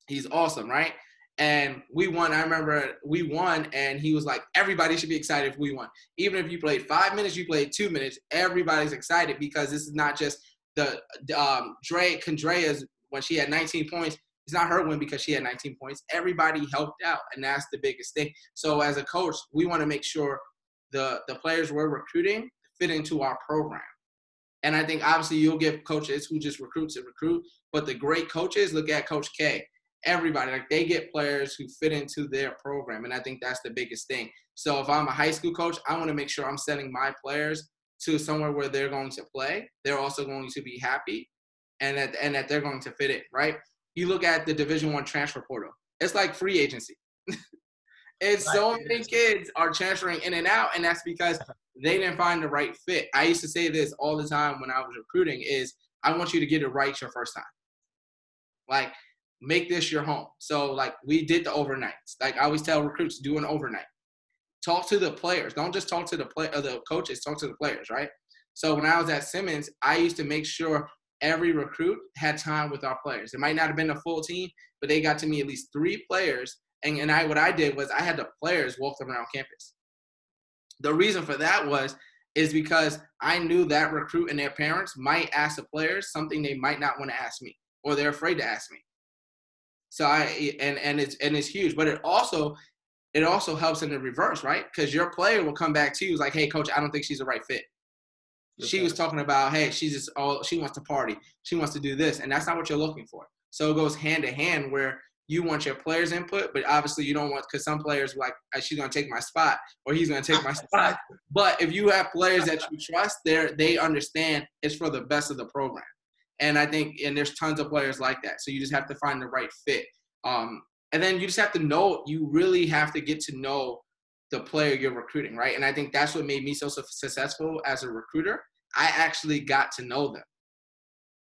Speaker 3: He's awesome right? And we won i remember we won and he was like everybody should be excited if we won. Even if you played five minutes you played two minutes. Everybody's excited because this is not just the um dre Condrea's when she had 19 points it's not her win because she had 19 points. Everybody helped out, and that's the biggest thing. So as a coach, we want to make sure the the players we're recruiting fit into our program. And I think obviously you'll get coaches who just recruit to recruit, but the great coaches look at Coach K. Everybody like they get players who fit into their program, and I think that's the biggest thing. So if I'm a high school coach, I want to make sure I'm sending my players to somewhere where they're going to play. They're also going to be happy, and that and that they're going to fit it right you look at the Division One transfer portal. It's like free agency. it's right. so many kids are transferring in and out, and that's because they didn't find the right fit. I used to say this all the time when I was recruiting: is I want you to get it right your first time. Like, make this your home. So, like, we did the overnights. Like I always tell recruits, do an overnight. Talk to the players. Don't just talk to the play uh, the coaches. Talk to the players, right? So when I was at Simmons, I used to make sure every recruit had time with our players. It might not have been a full team, but they got to me at least three players. And, and I what I did was I had the players walk them around campus. The reason for that was is because I knew that recruit and their parents might ask the players something they might not want to ask me, or they're afraid to ask me. So I and and it's and it's huge, but it also it also helps in the reverse, right? Because your player will come back to you like, "Hey, coach, I don't think she's the right fit." she was talking about, hey, she's just all she wants to party, she wants to do this, and that's not what you're looking for. So it goes hand to hand where you want your players' input, but obviously you don't want because some players like she's gonna take my spot or he's gonna take my spot. But if you have players that you trust, they they understand it's for the best of the program. And I think and there's tons of players like that. So you just have to find the right fit. Um, and then you just have to know you really have to get to know the player you're recruiting, right? And I think that's what made me so successful as a recruiter. I actually got to know them.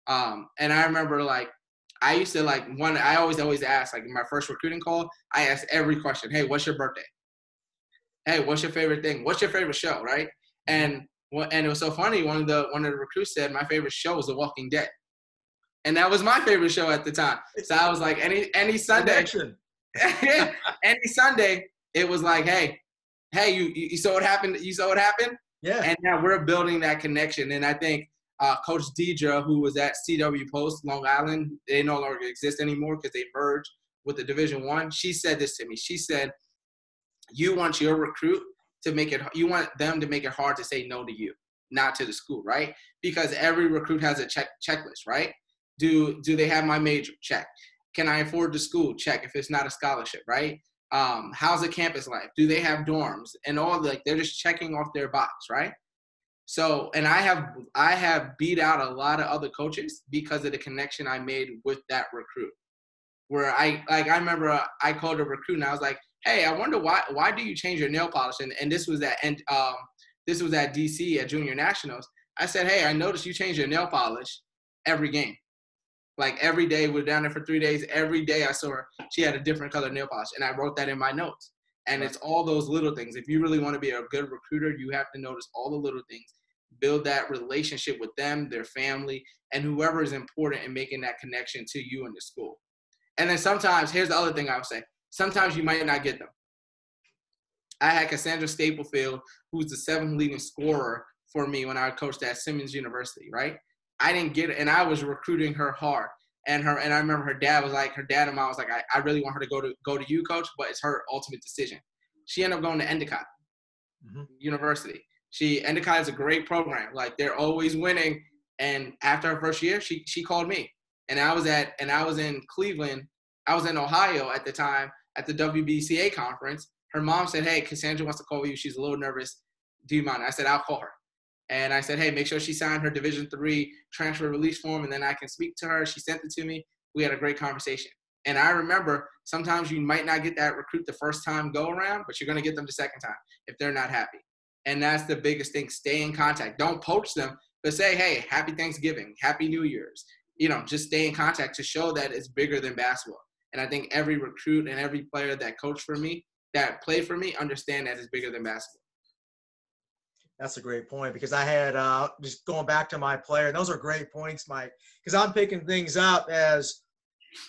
Speaker 3: Um, and I remember like I used to like one. I always always ask like in my first recruiting call. I ask every question. Hey, what's your birthday? Hey, what's your favorite thing? What's your favorite show? Right? And and it was so funny. One of the one of the recruits said my favorite show was The Walking Dead, and that was my favorite show at the time. So I was like, any any Sunday, any Sunday, it was like, hey, hey, you, you saw what happened? You saw what happened?
Speaker 1: Yeah.
Speaker 3: And now we're building that connection. And I think uh, Coach Deidre, who was at CW Post, Long Island, they no longer exist anymore because they merged with the Division One. She said this to me. She said, "You want your recruit to make it. You want them to make it hard to say no to you. not to the school, right? Because every recruit has a check checklist, right? Do do they have my major? Check. Can I afford the school? Check. If it's not a scholarship, right? Um, how's the campus life? Do they have dorms? And all like they're just checking off their box, right? So, and I have I have beat out a lot of other coaches because of the connection I made with that recruit. Where I like I remember uh, I called a recruit and I was like, "Hey, I wonder why why do you change your nail polish?" And and this was at and um this was at DC at Junior Nationals. I said, "Hey, I noticed you change your nail polish every game. Like every day, we are down there for three days. Every day I saw her, she had a different color nail polish, and I wrote that in my notes. And it's all those little things. If you really want to be a good recruiter, you have to notice all the little things build that relationship with them, their family, and whoever is important in making that connection to you and the school. And then sometimes, here's the other thing I would say sometimes you might not get them. I had Cassandra Staplefield, who's the seventh leading scorer for me when I coached at Simmons University, right? I didn't get it, and I was recruiting her hard. And her and I remember her dad was like, her dad and mom was like, I, I really want her to go to go to you, coach, but it's her ultimate decision. She ended up going to Endicott mm-hmm. University. She Endicott is a great program. Like they're always winning. And after her first year, she she called me, and I was at and I was in Cleveland. I was in Ohio at the time at the WBCA conference. Her mom said, "Hey, Cassandra wants to call you. She's a little nervous. Do you mind?" I said, "I'll call her." And I said, "Hey, make sure she signed her Division three transfer release form, and then I can speak to her." She sent it to me. We had a great conversation. And I remember sometimes you might not get that recruit the first time go around, but you're going to get them the second time if they're not happy. And that's the biggest thing. Stay in contact. Don't poach them, but say, hey, happy Thanksgiving, happy New Year's. You know, just stay in contact to show that it's bigger than basketball. And I think every recruit and every player that coached for me, that played for me, understand that it's bigger than basketball.
Speaker 1: That's a great point because I had uh, just going back to my player. Those are great points, Mike. Because I'm picking things up as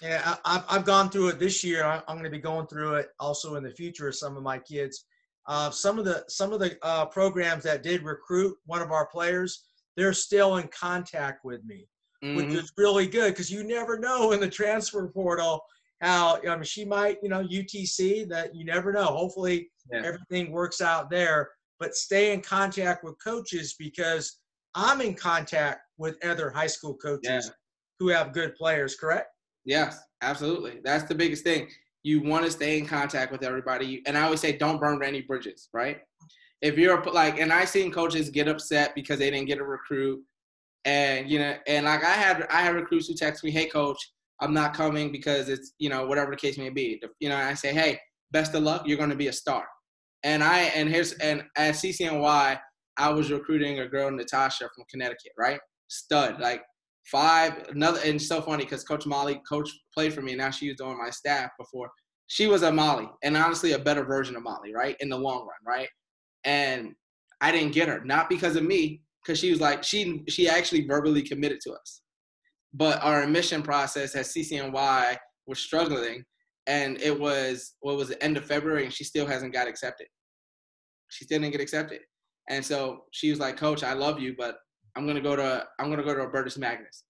Speaker 1: yeah, I, I've gone through it this year. I'm going to be going through it also in the future. Of some of my kids uh, some of the some of the uh, programs that did recruit one of our players, they're still in contact with me, mm-hmm. which is really good because you never know in the transfer portal how I mean she might you know UTC that you never know. Hopefully yeah. everything works out there, but stay in contact with coaches because I'm in contact with other high school coaches yeah. who have good players. Correct?
Speaker 3: Yes, absolutely. That's the biggest thing you want to stay in contact with everybody. And I always say, don't burn any bridges, right? If you're like, and I've seen coaches get upset because they didn't get a recruit, and you know, and like I had, I had recruits who text me, "Hey, coach, I'm not coming because it's you know whatever the case may be." You know, I say, "Hey, best of luck. You're going to be a star." And I and here's and at CCNY, I was recruiting a girl, Natasha from Connecticut, right? Stud, like five another and so funny because coach molly coach played for me now she was on my staff before. She was a molly and honestly a better version of molly right in the long run right? And i didn't get her not because of me because she was like she she actually verbally committed to us. But our admission process at ccny was struggling and it was what was the end of february and she still hasn't got accepted she still didn't get accepted and so she was like coach i love you but I'm gonna go to I'm gonna go to Albertus Magnus.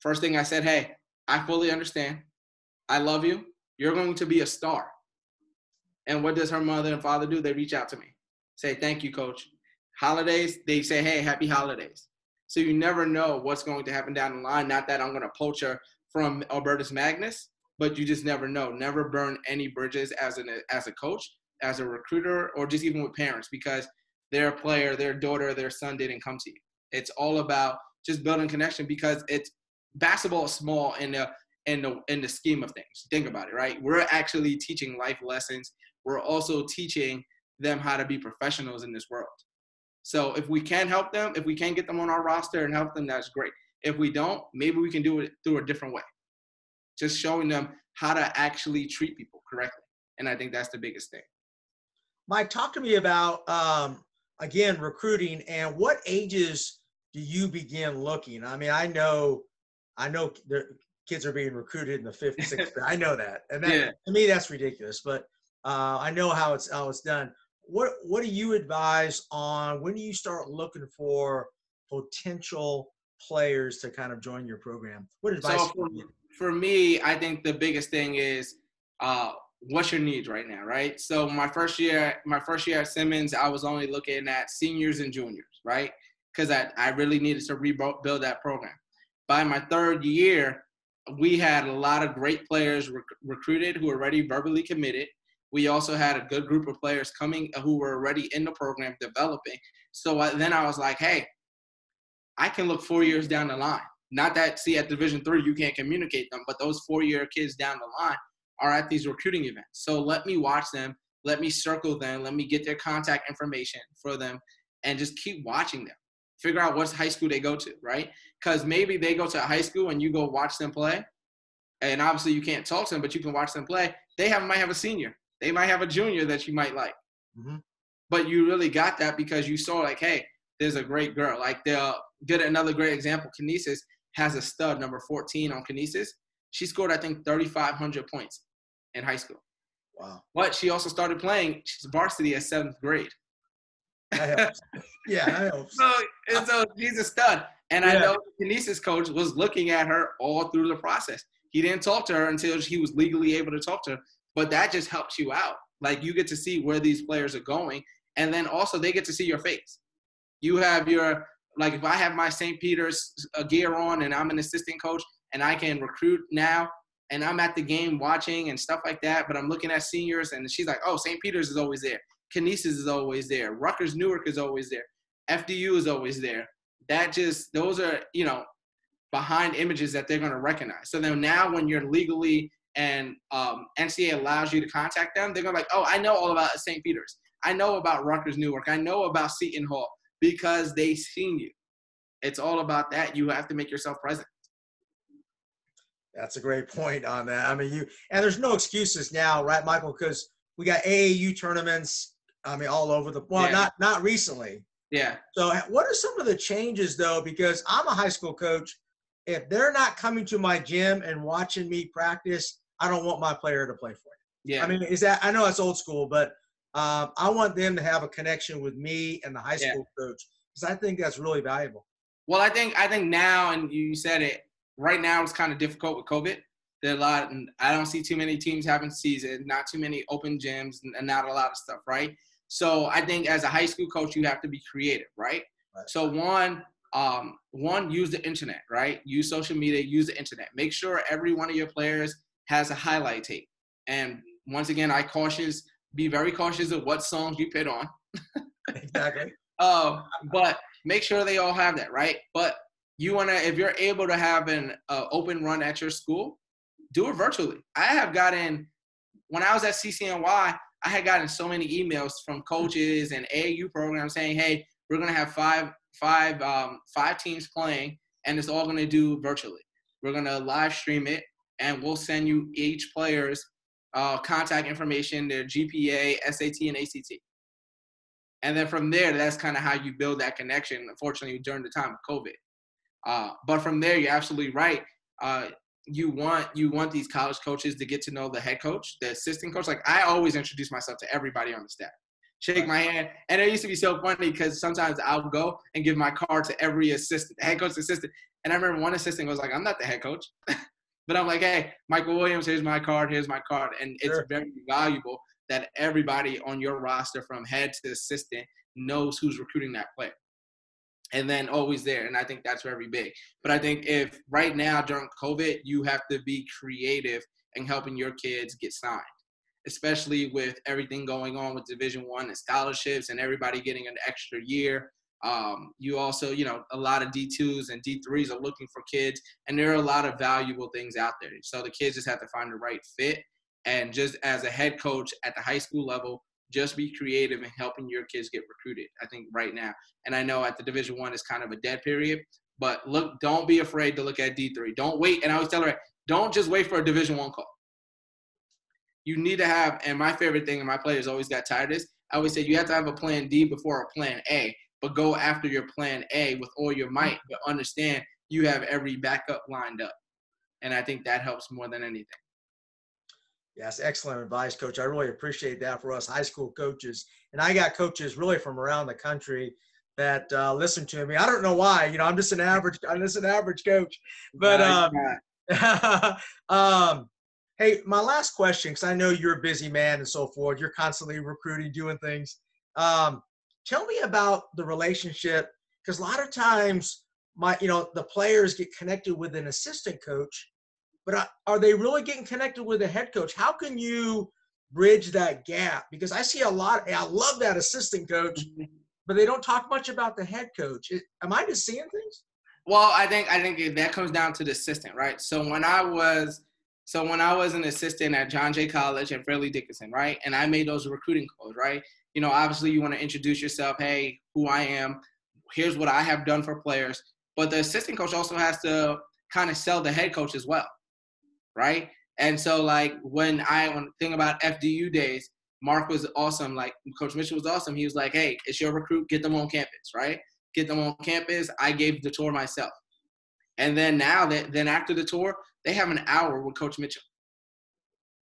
Speaker 3: First thing I said, hey, I fully understand. I love you. You're going to be a star. And what does her mother and father do? They reach out to me, say, thank you, coach. Holidays, they say, hey, happy holidays. So you never know what's going to happen down the line. Not that I'm to poach her from Albertus Magnus, but you just never know. Never burn any bridges as an as a coach, as a recruiter, or just even with parents because their player, their daughter, their son didn't come to you. It's all about just building connection because it's basketball is small in the in the in the scheme of things. Think about it, right? We're actually teaching life lessons. We're also teaching them how to be professionals in this world. So if we can help them, if we can get them on our roster and help them, that's great. If we don't, maybe we can do it through a different way. Just showing them how to actually treat people correctly. And I think that's the biggest thing.
Speaker 1: Mike, talk to me about um, again recruiting and what ages do you begin looking? I mean, I know, I know the kids are being recruited in the fifth, sixth. I know that, and that, yeah. to me, that's ridiculous. But uh, I know how it's how it's done. What What do you advise on when do you start looking for potential players to kind of join your program? What advice? So
Speaker 3: for, for me, I think the biggest thing is uh, what's your needs right now, right? So my first year, my first year at Simmons, I was only looking at seniors and juniors, right? because I, I really needed to rebuild that program. By my third year, we had a lot of great players rec- recruited who were already verbally committed. We also had a good group of players coming who were already in the program developing. So I, then I was like, hey, I can look four years down the line. Not that, see, at Division three you can't communicate them, but those four-year kids down the line are at these recruiting events. So let me watch them, let me circle them, let me get their contact information for them, and just keep watching them. Figure out what high school they go to, right? Because maybe they go to a high school and you go watch them play, and obviously you can't talk to them, but you can watch them play. They have might have a senior, they might have a junior that you might like, mm-hmm. but you really got that because you saw like, hey, there's a great girl. Like they'll get another great example. Canisius has a stud number 14 on Canisius. She scored I think 3,500 points in high school.
Speaker 1: Wow.
Speaker 3: But she also started playing. She's varsity at seventh grade.
Speaker 1: yeah, I hope.
Speaker 3: So, and so she's a stud. And yeah. I know Canisius coach was looking at her all through the process. He didn't talk to her until he was legally able to talk to her. But that just helps you out. Like you get to see where these players are going. And then also they get to see your face. You have your like if I have my St. Peter's uh, gear on and I'm an assistant coach and I can recruit now and I'm at the game watching and stuff like that, but I'm looking at seniors and she's like, oh, St. Peter's is always there. Canisius is always there. Rutgers Newark is always there. FDU is always there. That just, those are, you know, behind images that they're going to recognize. So then now when you're legally and um, NCAA allows you to contact them, they're going to like, oh, I know all about St. Peter's. I know about Rutgers Newark. I know about Seton Hall because they seen you. It's all about that. You have to make yourself present.
Speaker 1: That's a great point on that. I mean, you and there's no excuses now, right, Michael? Because we got AAU tournaments. I mean, all over the well, yeah. not not recently.
Speaker 3: Yeah.
Speaker 1: So, what are some of the changes though? Because I'm a high school coach. If they're not coming to my gym and watching me practice, I don't want my player to play for you. Yeah. I mean, is that I know it's old school, but um, I want them to have a connection with me and the high school yeah. coach because I think that's really valuable.
Speaker 3: Well, I think I think now, and you said it right now, it's kind of difficult with COVID. There a lot, and I don't see too many teams having season, not too many open gyms, and not a lot of stuff, right? So I think as a high school coach, you have to be creative, right? right. So one, um, one, use the internet, right? Use social media, use the internet. Make sure every one of your players has a highlight tape. And once again, I cautious, be very cautious of what songs you put on.
Speaker 1: exactly.
Speaker 3: Um, but make sure they all have that, right? But you want to, if you're able to have an uh, open run at your school, do it virtually. I have gotten, when I was at CCNY, I had gotten so many emails from coaches and AAU programs saying, "Hey, we're gonna have five, five, um, five teams playing, and it's all gonna do virtually. We're gonna live stream it, and we'll send you each player's uh, contact information, their GPA, SAT, and ACT. And then from there, that's kind of how you build that connection. Unfortunately, during the time of COVID, uh, but from there, you're absolutely right. Uh, you want you want these college coaches to get to know the head coach, the assistant coach. Like I always introduce myself to everybody on the staff, shake my hand, and it used to be so funny because sometimes I'll go and give my card to every assistant, head coach assistant, and I remember one assistant was like, "I'm not the head coach." but I'm like, hey, Michael Williams, here's my card, here's my card. And it's very valuable that everybody on your roster from head to assistant knows who's recruiting that player and then always there. And i think that's very big. But i think if right now during covid you have to be creative in helping your kids get signed especially with everything going on with division one and scholarships and everybody getting an extra year um, you also you know a lot of d2s and d3s are looking for kids and there are a lot of valuable things out there so the kids just have to find the right fit and just as a head coach at the high school level, just be creative in helping your kids get recruited. I think right now, and I know at the Division One is kind of a dead period, but look, don't be afraid to look at D three. Don't wait. And I always tell her, don't just wait for a Division One call. You need to have, and my favorite thing, and my players always got tired of this. I always say you have to have a plan D before a plan A, but go after your plan A with all your might, but understand you have every backup lined up. And I think that helps more than anything.
Speaker 1: Yes, excellent advice, coach. I really appreciate that for us high school coaches. And I got coaches really from around the country that uh, listen to me. I don't know why. You know, I'm just an average. I'm just an average coach. But um, um, hey, my last question, because I know you're a busy man and so forth. You're constantly recruiting, doing things. Um, tell me about the relationship because a lot of times my you know the players get connected with an assistant coach, but are they really getting connected with a head coach? How can you bridge that gap? Because I see a lot. I love that assistant coach, mm-hmm. but they don't talk much about the head coach. Am I just seeing things?
Speaker 3: Well, I think I think that comes down to the assistant, right? So when I was so when I was an assistant at John Jay College and Fairleigh Dickinson, right, and I made those recruiting calls, right. You know, obviously you want to introduce yourself. Hey, who I am. Here's what I have done for players. But the assistant coach also has to kind of sell the head coach as well, right? And so like when I when think about FDU days, Mark was awesome. Like Coach Mitchell was awesome. He was like, "Hey, it's your recruit. Get them on campus, right? Get them on campus." I gave the tour myself, and then now that then after the tour, they have an hour with Coach Mitchell.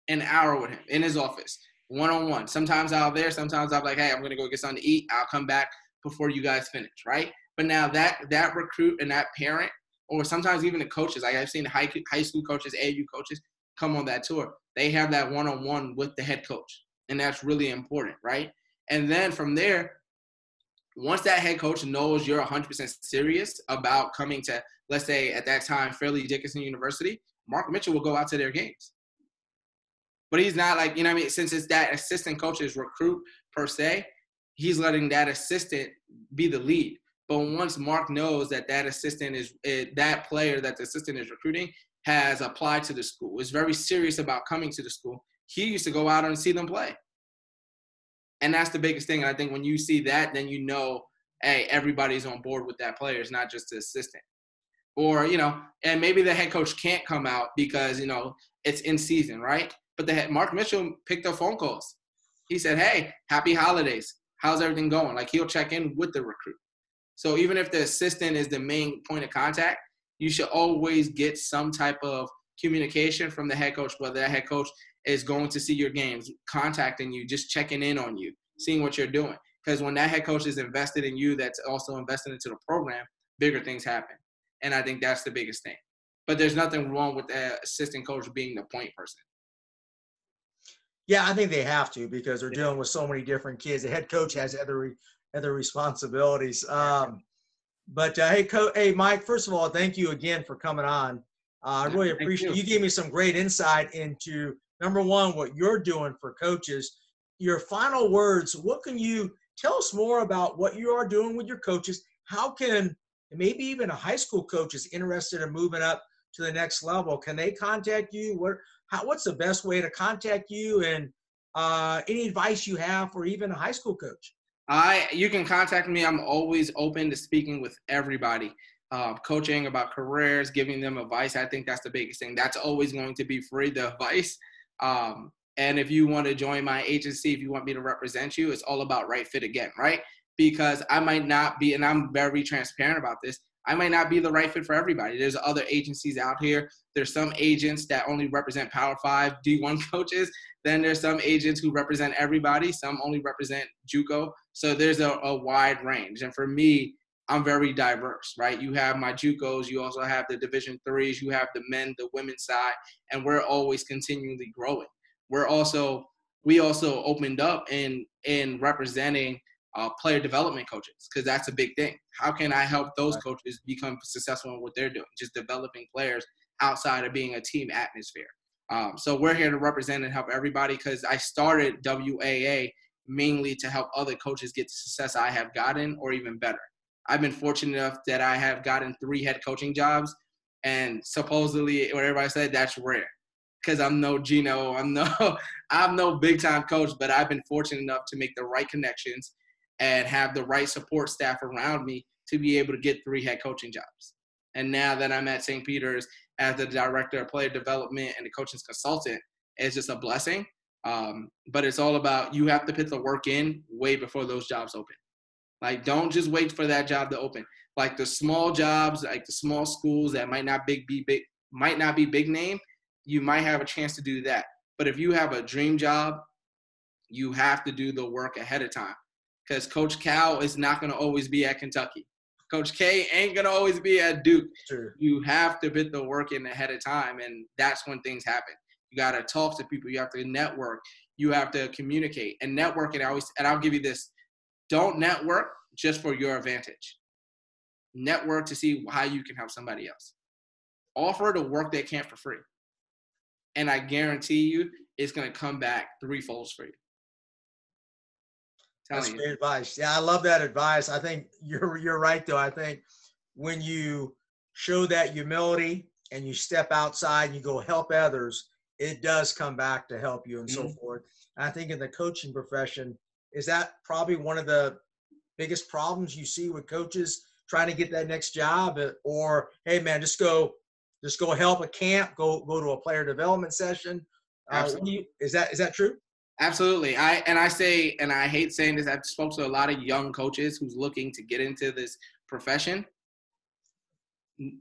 Speaker 3: An hour with him in his office, one on one. Sometimes I'll there. Sometimes I'm like, "Hey, I'm gonna go get something to eat. I'll come back before you guys finish, right?" But now that that recruit and that parent, or sometimes even the coaches, like I've seen high high school coaches, AU coaches come on that tour. They have that one on one with the head coach, and that's really important, right? And then from there, once that head coach knows you're 100% serious about coming to, let's say at that time, Fairleigh Dickinson University, Mark Mitchell will go out to their games. But he's not like, you know I mean? Since it's that assistant coach's recruit per se, he's letting that assistant be the lead. But once Mark knows that that assistant is eh, that player that the assistant is recruiting has applied to the school, is very serious about coming to the school, he used to go out and see them play. And that's the biggest thing. And I think when you see that, then you know, hey, everybody's on board with that player. It's not just the assistant. Or, you know, and maybe the head coach can't come out because, you know, it's in season, right? But the head, Mark Mitchell picked up phone calls. He said, hey, happy holidays. How's everything going? Like he'll check in with the recruit. So even if the assistant is the main point of contact, you should always get some type of communication from the head coach, whether that head coach is going to see your games, contacting you, just checking in on you, seeing what you're doing. Because when that head coach is invested in you, that's also invested into the program, bigger things happen. And I think that's the biggest thing. But there's nothing wrong with the assistant coach being the point person.
Speaker 1: Yeah, I think they have to because they're dealing with so many different kids. The head coach has other other responsibilities. Um, but uh, hey, Co- hey, Mike. First of all, thank you again for coming on. Uh, I really appreciate you. you gave me some great insight into number one what you're doing for coaches. Your final words. What can you tell us more about what you are doing with your coaches? How can maybe even a high school coach is interested in moving up to the next level? Can they contact you? What how, what's the best way to contact you? And uh, any advice you have for even a high school coach?
Speaker 3: I you can contact me. I'm always open to speaking with everybody. Uh, coaching about careers, giving them advice. I think that's the biggest thing. That's always going to be free, the advice. Um, and if you want to join my agency, if you want me to represent you, it's all about right fit again, right? Because I might not be, and I'm very transparent about this. I might not be the right fit for everybody. There's other agencies out here. There's some agents that only represent Power Five D1 coaches. Then there's some agents who represent everybody. Some only represent JUCO. So there's a, a wide range. And for me, I'm very diverse, right? You have my JUCOs, you also have the Division threes, you have the men, the women's side, and we're always continually growing. We're also we also opened up in in representing uh, player development coaches because that's a big thing. How can I help those coaches become successful in what they're doing? Just developing players outside of being a team atmosphere. Um, so we're here to represent and help everybody because I started WAA mainly to help other coaches get the success I have gotten or even better. I've been fortunate enough that I have gotten three head coaching jobs, and supposedly, what everybody said, that's rare because I'm no Geno, I'm no, I'm no big time coach, but I've been fortunate enough to make the right connections and have the right support staff around me to be able to get three head coaching jobs. And now that I'm at St. Peter's as the director of player development and the coaching consultant, it's just a blessing. Um, but it's all about you have to put the work in way before those jobs open. Like, don't just wait for that job to open. Like the small jobs, like the small schools that might not big be big, might not be big name, you might have a chance to do that. But if you have a dream job, you have to do the work ahead of time because Coach Cal is not going to always be at Kentucky. Coach K ain't going to always be at Duke. Sure. You have to put the work in ahead of time, and that's when things happen. You got to talk to people. You have to network. You have to communicate. And networking, I always, and I'll give you this don't network just for your advantage. network to see how you can help somebody else. Offer the work they can't for free. And I guarantee you it's going to come back threefold for you.
Speaker 1: That's great advice. Yeah, I love that advice. I think you're you're right though. I think when you show that humility and you step outside and you go help others, it does come back to help you and mm-hmm. so forth. And I think in the coaching profession, is that probably one of the biggest problems you see with coaches trying to get that next job uh, or hey man just go just go help a camp go go to a player development session uh, you, is that is that true
Speaker 3: absolutely i and i say and i hate saying this i've spoke to a lot of young coaches who's looking to get into this profession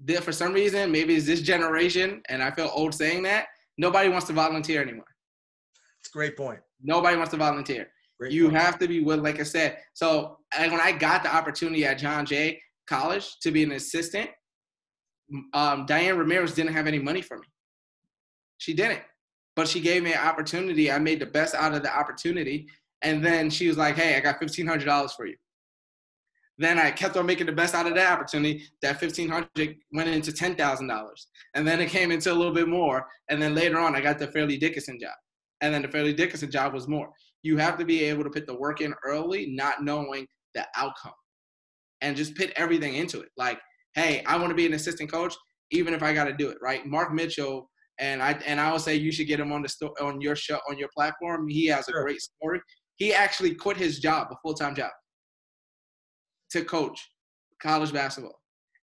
Speaker 3: there for some reason maybe it's this generation and i feel old saying that nobody wants to volunteer anymore
Speaker 1: it's a great point
Speaker 3: nobody wants to volunteer Great you point. have to be willing, like I said. So when I got the opportunity at John Jay College to be an assistant, um, Diane Ramirez didn't have any money for me. She didn't, but she gave me an opportunity. I made the best out of the opportunity, and then she was like, "Hey, I got fifteen hundred dollars for you." Then I kept on making the best out of that opportunity. That 1,500 went into ten thousand dollars, and then it came into a little bit more. And then later on, I got the Fairleigh Dickinson job, and then the Fairleigh Dickinson job was more you have to be able to put the work in early, not knowing the outcome, and just put everything into it. Like, hey, I want to be an assistant coach, even if I got to do it. Right? Mark Mitchell, and I and I would say you should get him on the sto- on your show on your platform. He has sure. a great story. He actually quit his job, a full time job, to coach college basketball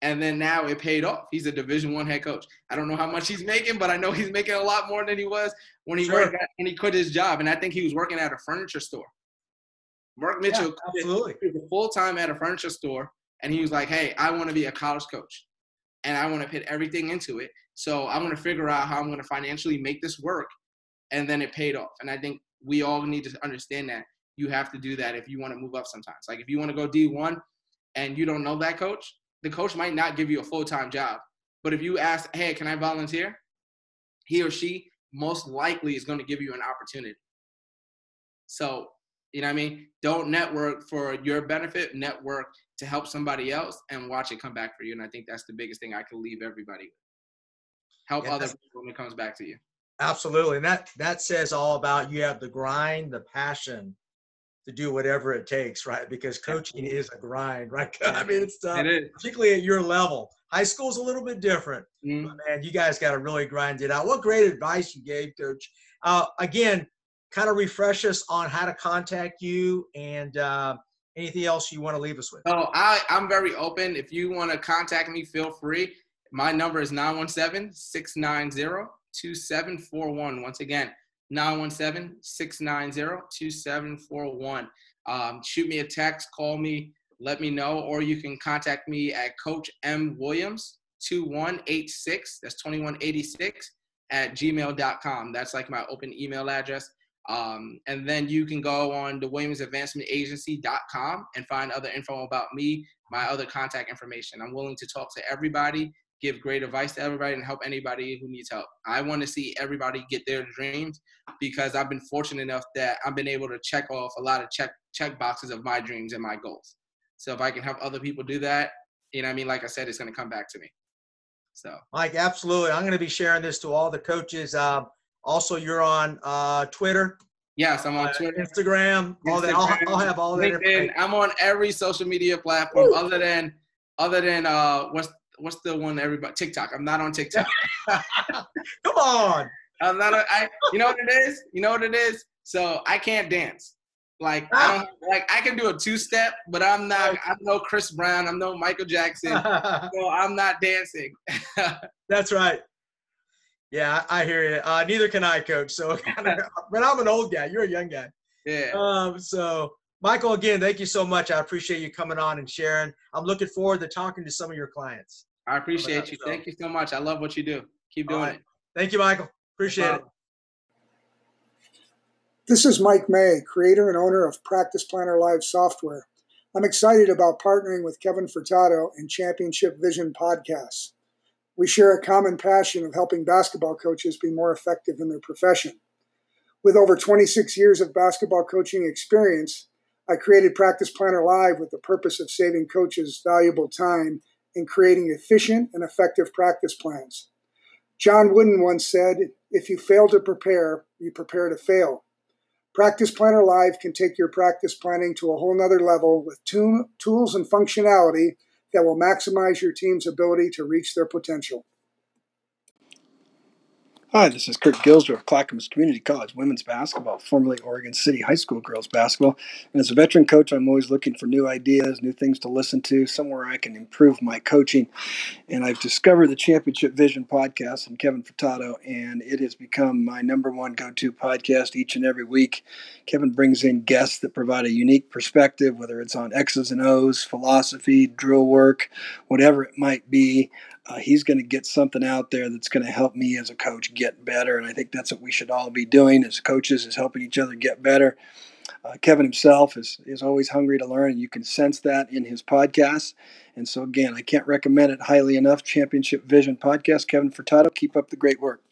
Speaker 3: and then now it paid off. He's a Division One head coach. I don't know how much he's making, but I know he's making a lot more than he was when he sure. worked at, when he quit his job. And I think he was working at a furniture store. Mark Mitchell, yeah, absolutely, full time at a furniture store, and he was like, "Hey, I want to be a college coach, and I want to put everything into it. So I'm going to figure out how I'm going to financially make this work." And then it paid off. And I think we all need to understand that you have to do that if you want to move up. Sometimes, like if you want to go D1 and you don't know that coach, the coach might not give you a full time job. But if you ask, hey, can I volunteer? He or she most likely is going to give you an opportunity. So, you know what I mean? Don't network for your benefit, network to help somebody else and watch it come back for you. And I think that's the biggest thing I can leave everybody with. Help yeah, other people when it comes back to you.
Speaker 1: Absolutely. And that that says all about you have the grind, the passion, to do whatever it takes, right? Because coaching is a grind, right? I mean, it's tough, it particularly at your level. High school's a little bit different, mm-hmm. man. You guys got to really grind it out. What great advice you gave, Coach. Uh, again, kind of refresh us on how to contact you and uh, anything else you want to leave us with.
Speaker 3: Oh, I, I'm very open. If you want to contact me, feel free. My number is 917 690 2741. Once again, 917-690-2741. Um, shoot me a text, call me, let me know, or you can contact me at Coach M Williams 2186, that's 2186 at gmail.com. That's like my open email address. Um, and then you can go on the Williams Advancement Agency.com and find other info about me, my other contact information. I'm willing to talk to everybody give great advice to everybody and help anybody who needs help. I want to see everybody get their dreams because I've been fortunate enough that I've been able to check off a lot of check check boxes of my dreams and my goals. So if I can help other people do that, you know, I mean, like I said, it's going to come back to me. So,
Speaker 1: Mike, absolutely. I'm going to be sharing this to all the coaches. Um, also, you're on uh, Twitter.
Speaker 3: Yes, I'm on uh, Twitter,
Speaker 1: Instagram, all that. I'll, I'll, have all that.
Speaker 3: I'm on every social media platform Woo. other than other than uh, what's what's the one everybody TikTok. I'm not on TikTok.
Speaker 1: Come on.
Speaker 3: I'm not. A, I. You know what it is. You know what it is. So I can't dance. Like I don't like I can do a two step, but I'm not. I'm no Chris Brown. I'm no Michael Jackson. so I'm not dancing.
Speaker 1: That's right. Yeah, I hear you. Uh, neither can I, coach. So, but I'm an old guy. You're a young guy.
Speaker 3: Yeah.
Speaker 1: Um. So Michael, again, thank you so much. I appreciate you coming on and sharing. I'm looking forward to talking to some of your clients.
Speaker 3: I appreciate you. Thank you so much. I love what you do. Keep doing right. it.
Speaker 1: Thank you, Michael. Appreciate no it.
Speaker 6: This is Mike May, creator and owner of Practice Planner Live software. I'm excited about partnering with Kevin Furtado and Championship Vision podcasts. We share a common passion of helping basketball coaches be more effective in their profession. With over 26 years of basketball coaching experience, I created Practice Planner Live with the purpose of saving coaches valuable time in creating efficient and effective practice plans. John Wooden once said, If you fail to prepare, you prepare to fail. Practice Planner Live can take your practice planning to a whole nother level with tools and functionality that will maximize your team's ability to reach their potential.
Speaker 7: Hi, this is Kurt Gilsdorf of Clackamas Community College women's basketball, formerly Oregon City High School girls basketball. And as a veteran coach, I'm always looking for new ideas, new things to listen to, somewhere I can improve my coaching. And I've discovered the Championship Vision podcast and Kevin Furtado, and it has become my number one go to podcast each and every week. Kevin brings in guests that provide a unique perspective, whether it's on X's and O's, philosophy, drill work, whatever it might be uh, he's going to get something out there that's going to help me as a coach get better. And I think that's what we should all be doing as coaches is helping each other get better. Uh, Kevin himself is, is always hungry to learn, and you can sense that in his podcast. And so, again, I can't recommend it highly enough. Championship Vision Podcast. Kevin Furtado, keep up the great work.